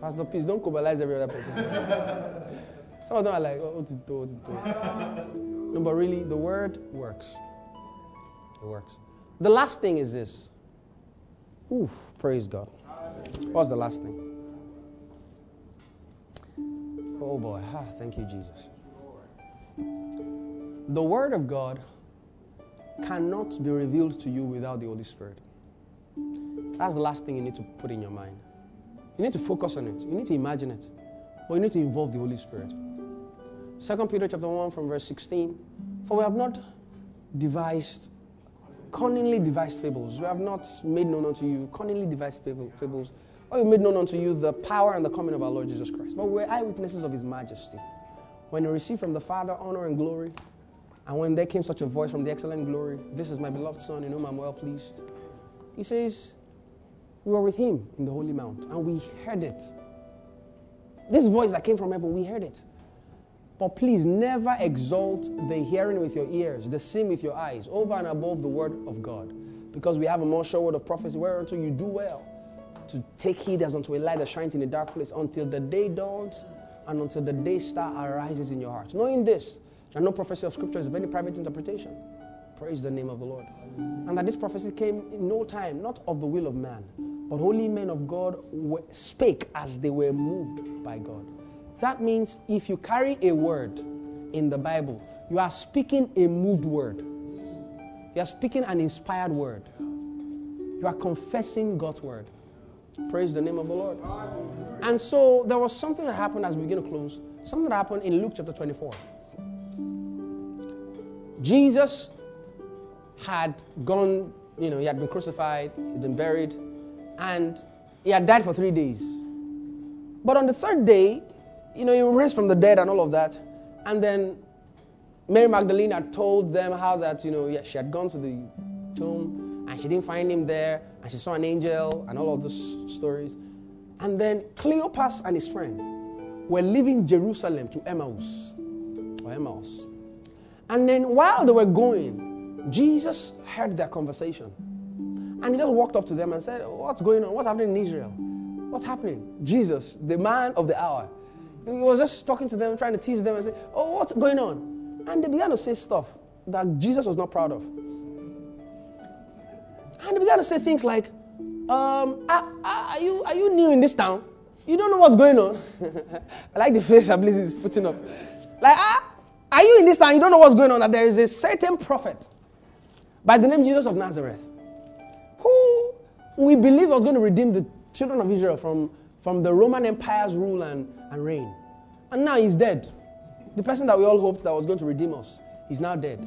Pastor, please don't cobalize every other person. Some of them are like, oh, what to do, what to do. No, but really, the word works. It works. The last thing is this. Oof, praise God. What's the last thing? Oh boy, ah, thank you, Jesus. The Word of God cannot be revealed to you without the Holy Spirit. That's the last thing you need to put in your mind. You need to focus on it. You need to imagine it. But you need to involve the Holy Spirit. Second Peter chapter 1 from verse 16. For we have not devised, cunningly devised fables. We have not made known unto you cunningly devised fables. Or we made known unto you the power and the coming of our Lord Jesus Christ. But we're eyewitnesses of his majesty. When he received from the Father honor and glory, and when there came such a voice from the excellent glory, This is my beloved Son, in whom I'm well pleased. He says, We were with him in the Holy Mount, and we heard it. This voice that came from heaven, we heard it. But please never exalt the hearing with your ears, the seeing with your eyes, over and above the word of God. Because we have a more sure word of prophecy, whereunto you do well to take heed as unto a light that shines in a dark place until the day dawns and until the day star arises in your hearts. Knowing this, and no prophecy of scripture is of any private interpretation. Praise the name of the Lord. And that this prophecy came in no time, not of the will of man, but holy men of God spake as they were moved by God. That means if you carry a word in the Bible, you are speaking a moved word. You are speaking an inspired word. You are confessing God's word. Praise the name of the Lord. And so there was something that happened as we begin to close. Something that happened in Luke chapter 24. Jesus had gone, you know, he had been crucified, he'd been buried, and he had died for three days. But on the third day, you know, he was raised from the dead and all of that. And then Mary Magdalene had told them how that, you know, she had gone to the tomb and she didn't find him there and she saw an angel and all of those stories. And then Cleopas and his friend were leaving Jerusalem to Emmaus or Emmaus. And then while they were going, Jesus heard their conversation. And he just walked up to them and said, What's going on? What's happening in Israel? What's happening? Jesus, the man of the hour. He was just talking to them, trying to tease them and say, Oh, what's going on? And they began to say stuff that Jesus was not proud of. And they began to say things like, um, are, are, you, are you new in this town? You don't know what's going on? I like the face Ablizi is putting up. Like, ah, are you in this town? You don't know what's going on. That there is a certain prophet by the name Jesus of Nazareth who we believe was going to redeem the children of Israel from, from the Roman Empire's rule and, and reign. And now he's dead. The person that we all hoped that was going to redeem us, he's now dead.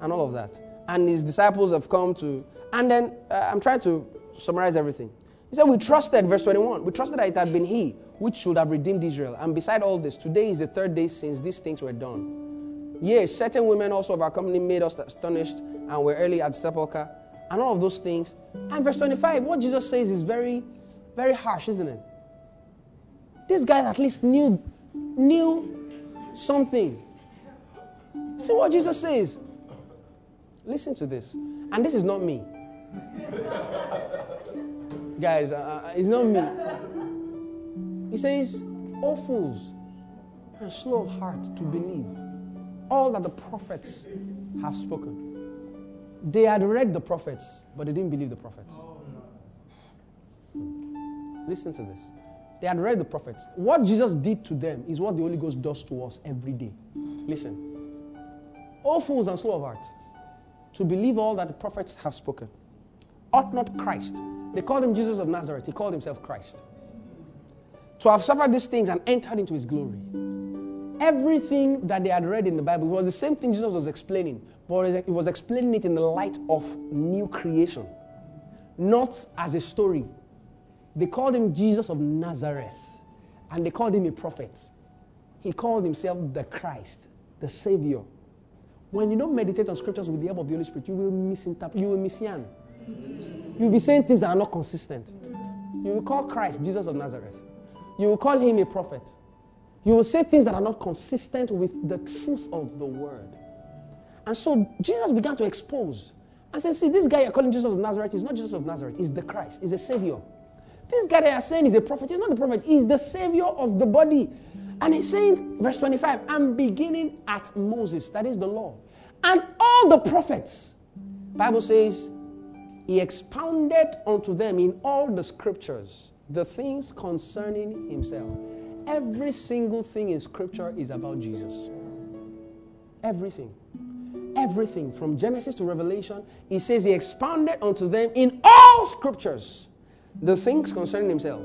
And all of that. And his disciples have come to. And then uh, I'm trying to summarize everything. He said, We trusted, verse 21, we trusted that it had been He which should have redeemed Israel. And beside all this, today is the third day since these things were done. Yes, certain women also of our company made us astonished and were early at sepulchre, and all of those things. And verse 25, what Jesus says is very, very harsh, isn't it? These guys at least knew, knew something. See what Jesus says. Listen to this. And this is not me. Guys, uh, uh, it's not me. He says, O fools, and slow of heart to believe all that the prophets have spoken. They had read the prophets, but they didn't believe the prophets. Listen to this. They had read the prophets. What Jesus did to them is what the Holy Ghost does to us every day. Listen. O fools and slow of heart to believe all that the prophets have spoken. Ought not Christ? They called him Jesus of Nazareth. He called himself Christ. To have suffered these things and entered into his glory. Everything that they had read in the Bible was the same thing Jesus was explaining, but he was explaining it in the light of new creation, not as a story. They called him Jesus of Nazareth, and they called him a prophet. He called himself the Christ, the Savior. When you don't meditate on scriptures with the help of the Holy Spirit, you will misinterpret, you will misyan. You'll be saying things that are not consistent. You will call Christ Jesus of Nazareth. You will call him a prophet. You will say things that are not consistent with the truth of the word. And so Jesus began to expose and said, See, this guy you're calling Jesus of Nazareth is not Jesus of Nazareth, he's the Christ, he's a savior. This guy that you're saying is a prophet, he's not the prophet, he's the savior of the body. And he's saying, verse 25, I'm beginning at Moses, that is the law, and all the prophets. Bible says, he expounded unto them in all the scriptures the things concerning himself. Every single thing in scripture is about Jesus. Everything. Everything from Genesis to Revelation, he says he expounded unto them in all scriptures the things concerning himself.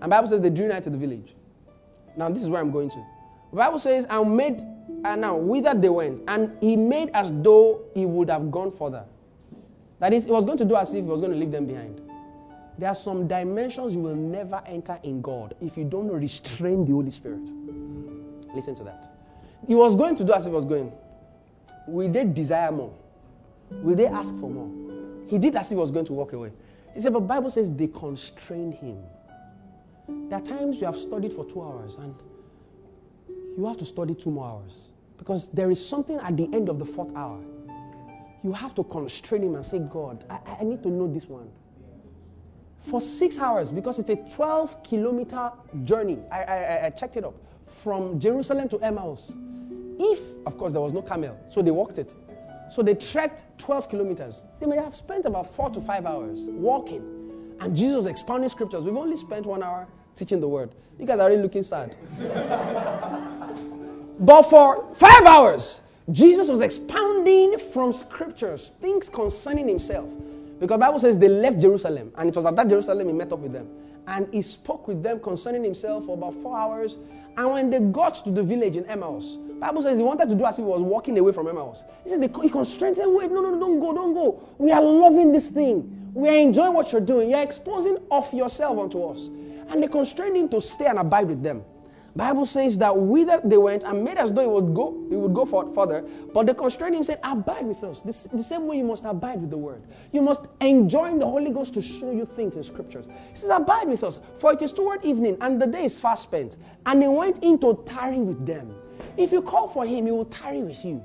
And Bible says they drew nigh to the village. Now this is where I'm going to. The Bible says, I made and now whither they went, and he made as though he would have gone further. That is, he was going to do as if he was going to leave them behind. There are some dimensions you will never enter in God if you don't restrain the Holy Spirit. Listen to that. He was going to do as he was going. Will they desire more? Will they ask for more? He did as he was going to walk away. He said, but Bible says they constrained him. There are times you have studied for two hours and you have to study two more hours because there is something at the end of the fourth hour. You have to constrain him and say, God, I, I need to know this one for six hours because it's a 12 kilometer journey. I, I, I, checked it up from Jerusalem to Emmaus. If, of course, there was no camel, so they walked it. So they trekked 12 kilometers. They may have spent about four to five hours walking. And Jesus expounding scriptures. We've only spent one hour teaching the word. You guys are really looking sad. but for five hours, Jesus was expounding from scriptures things concerning himself. Because Bible says they left Jerusalem, and it was at that Jerusalem he met up with them. And he spoke with them concerning himself for about four hours. And when they got to the village in Emmaus, Bible says he wanted to do as if he was walking away from Emmaus. He said he constrained him, wait, no, no, don't go, don't go. We are loving this thing. We are enjoying what you're doing. You're exposing of yourself unto us. And they constrained him to stay and abide with them. Bible says that whither they went and made as though it would go, he would go further, but they constrained him, said, Abide with us. The same way you must abide with the word. You must enjoin the Holy Ghost to show you things in scriptures. He says, Abide with us, for it is toward evening, and the day is fast spent. And he went in to tarry with them. If you call for him, he will tarry with you.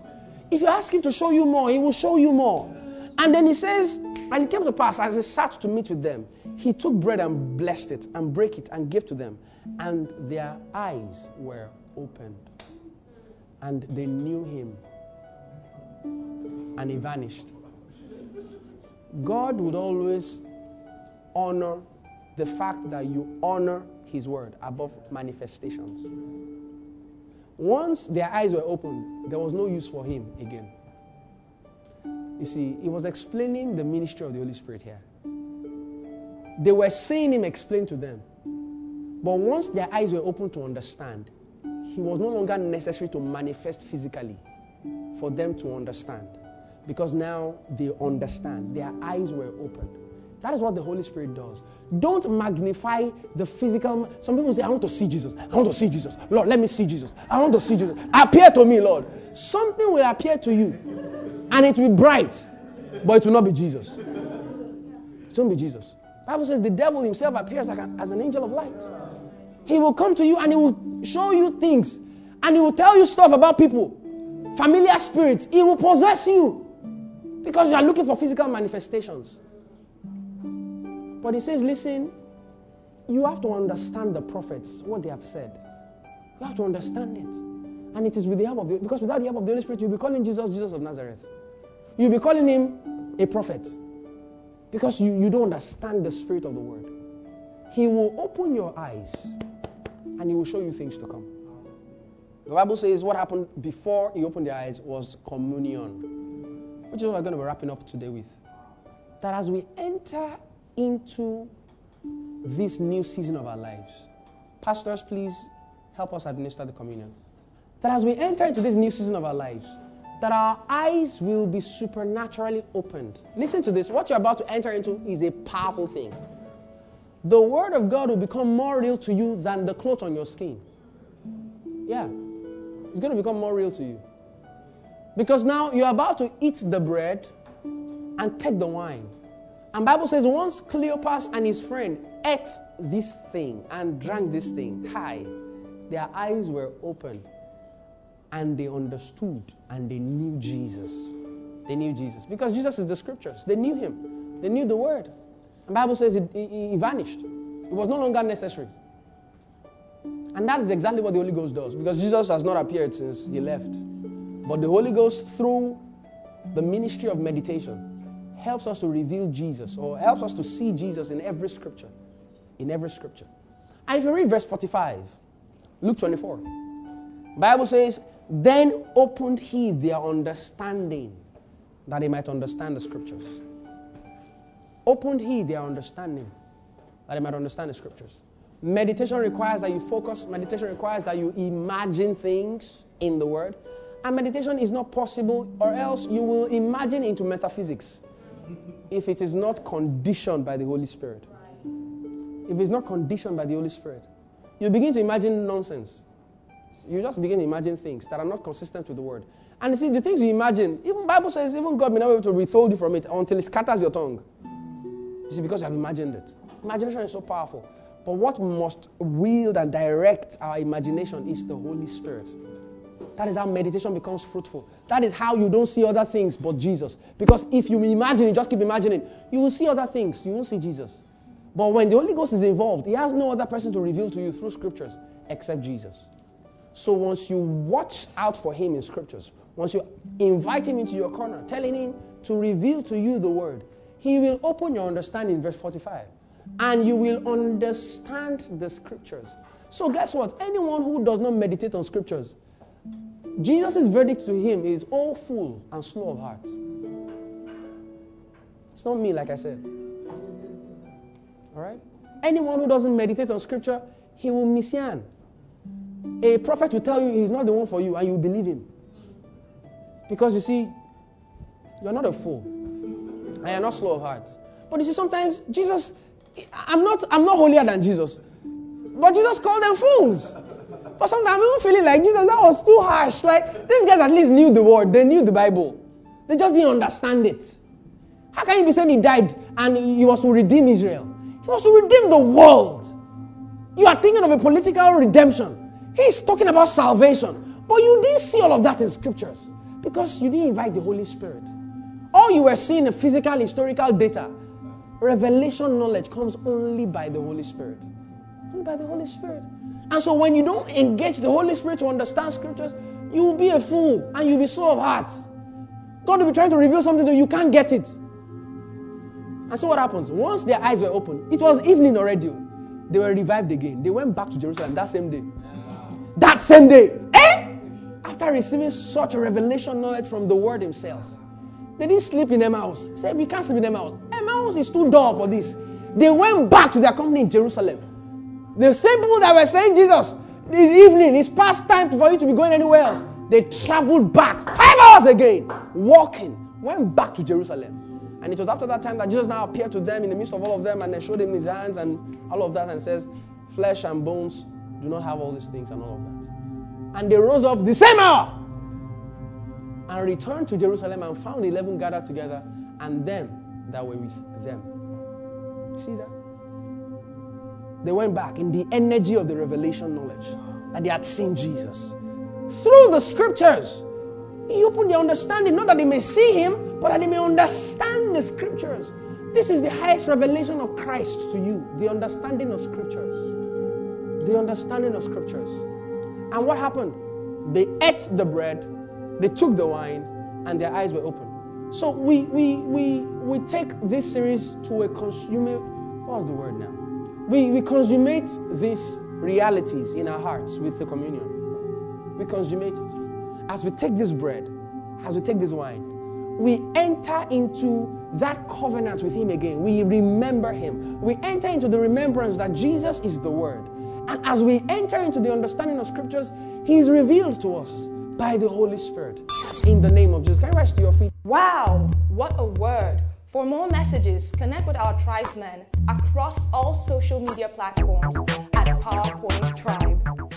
If you ask him to show you more, he will show you more. And then he says, and it came to pass as he sat to meet with them, he took bread and blessed it and break it and gave to them. And their eyes were opened. And they knew him. And he vanished. God would always honor the fact that you honor his word above manifestations. Once their eyes were opened, there was no use for him again. You see, he was explaining the ministry of the Holy Spirit here. They were seeing him explain to them. But once their eyes were open to understand, he was no longer necessary to manifest physically for them to understand. Because now they understand. Their eyes were open. That is what the Holy Spirit does. Don't magnify the physical. Some people say, I want to see Jesus. I want to see Jesus. Lord, let me see Jesus. I want to see Jesus. Appear to me, Lord. Something will appear to you, and it will be bright, but it will not be Jesus. It won't be Jesus. Bible says the devil himself appears like a, as an angel of light. He will come to you and he will show you things, and he will tell you stuff about people, familiar spirits. He will possess you because you are looking for physical manifestations. But he says, listen, you have to understand the prophets, what they have said. You have to understand it. And it is with the help of the because without the help of the Holy Spirit, you'll be calling Jesus Jesus of Nazareth. You'll be calling him a prophet. Because you, you don't understand the spirit of the word. He will open your eyes and he will show you things to come. The Bible says what happened before he opened their eyes was communion, which is what we're going to be wrapping up today with. That as we enter into this new season of our lives. Pastors, please help us administer the communion. That as we enter into this new season of our lives, that our eyes will be supernaturally opened. Listen to this. What you're about to enter into is a powerful thing. The Word of God will become more real to you than the clothes on your skin. Yeah. It's going to become more real to you. Because now you're about to eat the bread and take the wine. And Bible says once Cleopas and his friend ate this thing and drank this thing, hi, their eyes were open and they understood and they knew Jesus. They knew Jesus because Jesus is the scriptures. They knew him. They knew the word. And Bible says it, he vanished. It was no longer necessary. And that is exactly what the Holy Ghost does because Jesus has not appeared since he left. But the Holy Ghost, through the ministry of meditation, helps us to reveal Jesus or helps us to see Jesus in every scripture. In every scripture. And if you read verse 45, Luke 24, Bible says, Then opened he their understanding that they might understand the scriptures. Opened he their understanding that they might understand the scriptures. Meditation requires that you focus, meditation requires that you imagine things in the word. And meditation is not possible, or else you will imagine into metaphysics if it is not conditioned by the Holy Spirit. If it's not conditioned by the Holy Spirit, you begin to imagine nonsense. You just begin to imagine things that are not consistent with the word. And you see, the things you imagine, even Bible says, even God may not be able to withhold you from it until it scatters your tongue. You see, because you have imagined it. Imagination is so powerful. But what must wield and direct our imagination is the Holy Spirit. That is how meditation becomes fruitful. That is how you don't see other things but Jesus. Because if you imagine it, just keep imagining, you will see other things. You won't see Jesus. But when the Holy Ghost is involved, He has no other person to reveal to you through scriptures except Jesus. So once you watch out for Him in scriptures, once you invite Him into your corner, telling Him to reveal to you the word, He will open your understanding, verse 45, and you will understand the scriptures. So guess what? Anyone who does not meditate on scriptures, Jesus' verdict to him is, all fool and slow of heart. It's not me, like I said. All right? Anyone who doesn't meditate on scripture, he will miss you. A prophet will tell you he's not the one for you, and you believe him. Because you see, you're not a fool, and you're not slow of heart. But you see, sometimes Jesus, I'm not, I'm not holier than Jesus, but Jesus called them fools. But sometimes I'm feeling like Jesus, that was too harsh. Like these guys at least knew the word, they knew the Bible. They just didn't understand it. How can you be saying he died and he was to redeem Israel? He was to redeem the world. You are thinking of a political redemption. He's talking about salvation. But you didn't see all of that in scriptures because you didn't invite the Holy Spirit. All you were seeing the physical, historical data. Revelation knowledge comes only by the Holy Spirit. Only by the Holy Spirit. And so when you don't engage the Holy Spirit to understand scriptures, you will be a fool and you'll be slow of heart. God will be trying to reveal something to you, you can't get it. And so what happens? Once their eyes were open, it was evening already. They were revived again. They went back to Jerusalem that same day. That same day. Eh? After receiving such revelation knowledge from the word himself. They didn't sleep in Emmaus. Said, we can't sleep in Emmaus. Emmaus is too dull for this. They went back to their company in Jerusalem. The same people that were saying, Jesus, this evening, it's past time for you to be going anywhere else. They traveled back five hours again, walking, went back to Jerusalem. And it was after that time that Jesus now appeared to them in the midst of all of them and they showed him his hands and all of that and says, Flesh and bones do not have all these things and all of that. And they rose up the same hour and returned to Jerusalem and found the eleven gathered together and them that were with them. See that? They went back in the energy of the revelation knowledge that they had seen Jesus. Through the scriptures, he opened their understanding, not that they may see him, but that they may understand the scriptures. This is the highest revelation of Christ to you the understanding of scriptures. The understanding of scriptures. And what happened? They ate the bread, they took the wine, and their eyes were open. So we we we we take this series to a consumer. What's the word now? We we consummate these realities in our hearts with the communion. We consummate it. As we take this bread, as we take this wine, we enter into that covenant with Him again. We remember Him. We enter into the remembrance that Jesus is the Word. And as we enter into the understanding of Scriptures, He is revealed to us by the Holy Spirit. In the name of Jesus. Can you rise to your feet? Wow, what a word. For more messages, connect with our tribesmen across all social media platforms at PowerPoint Tribe.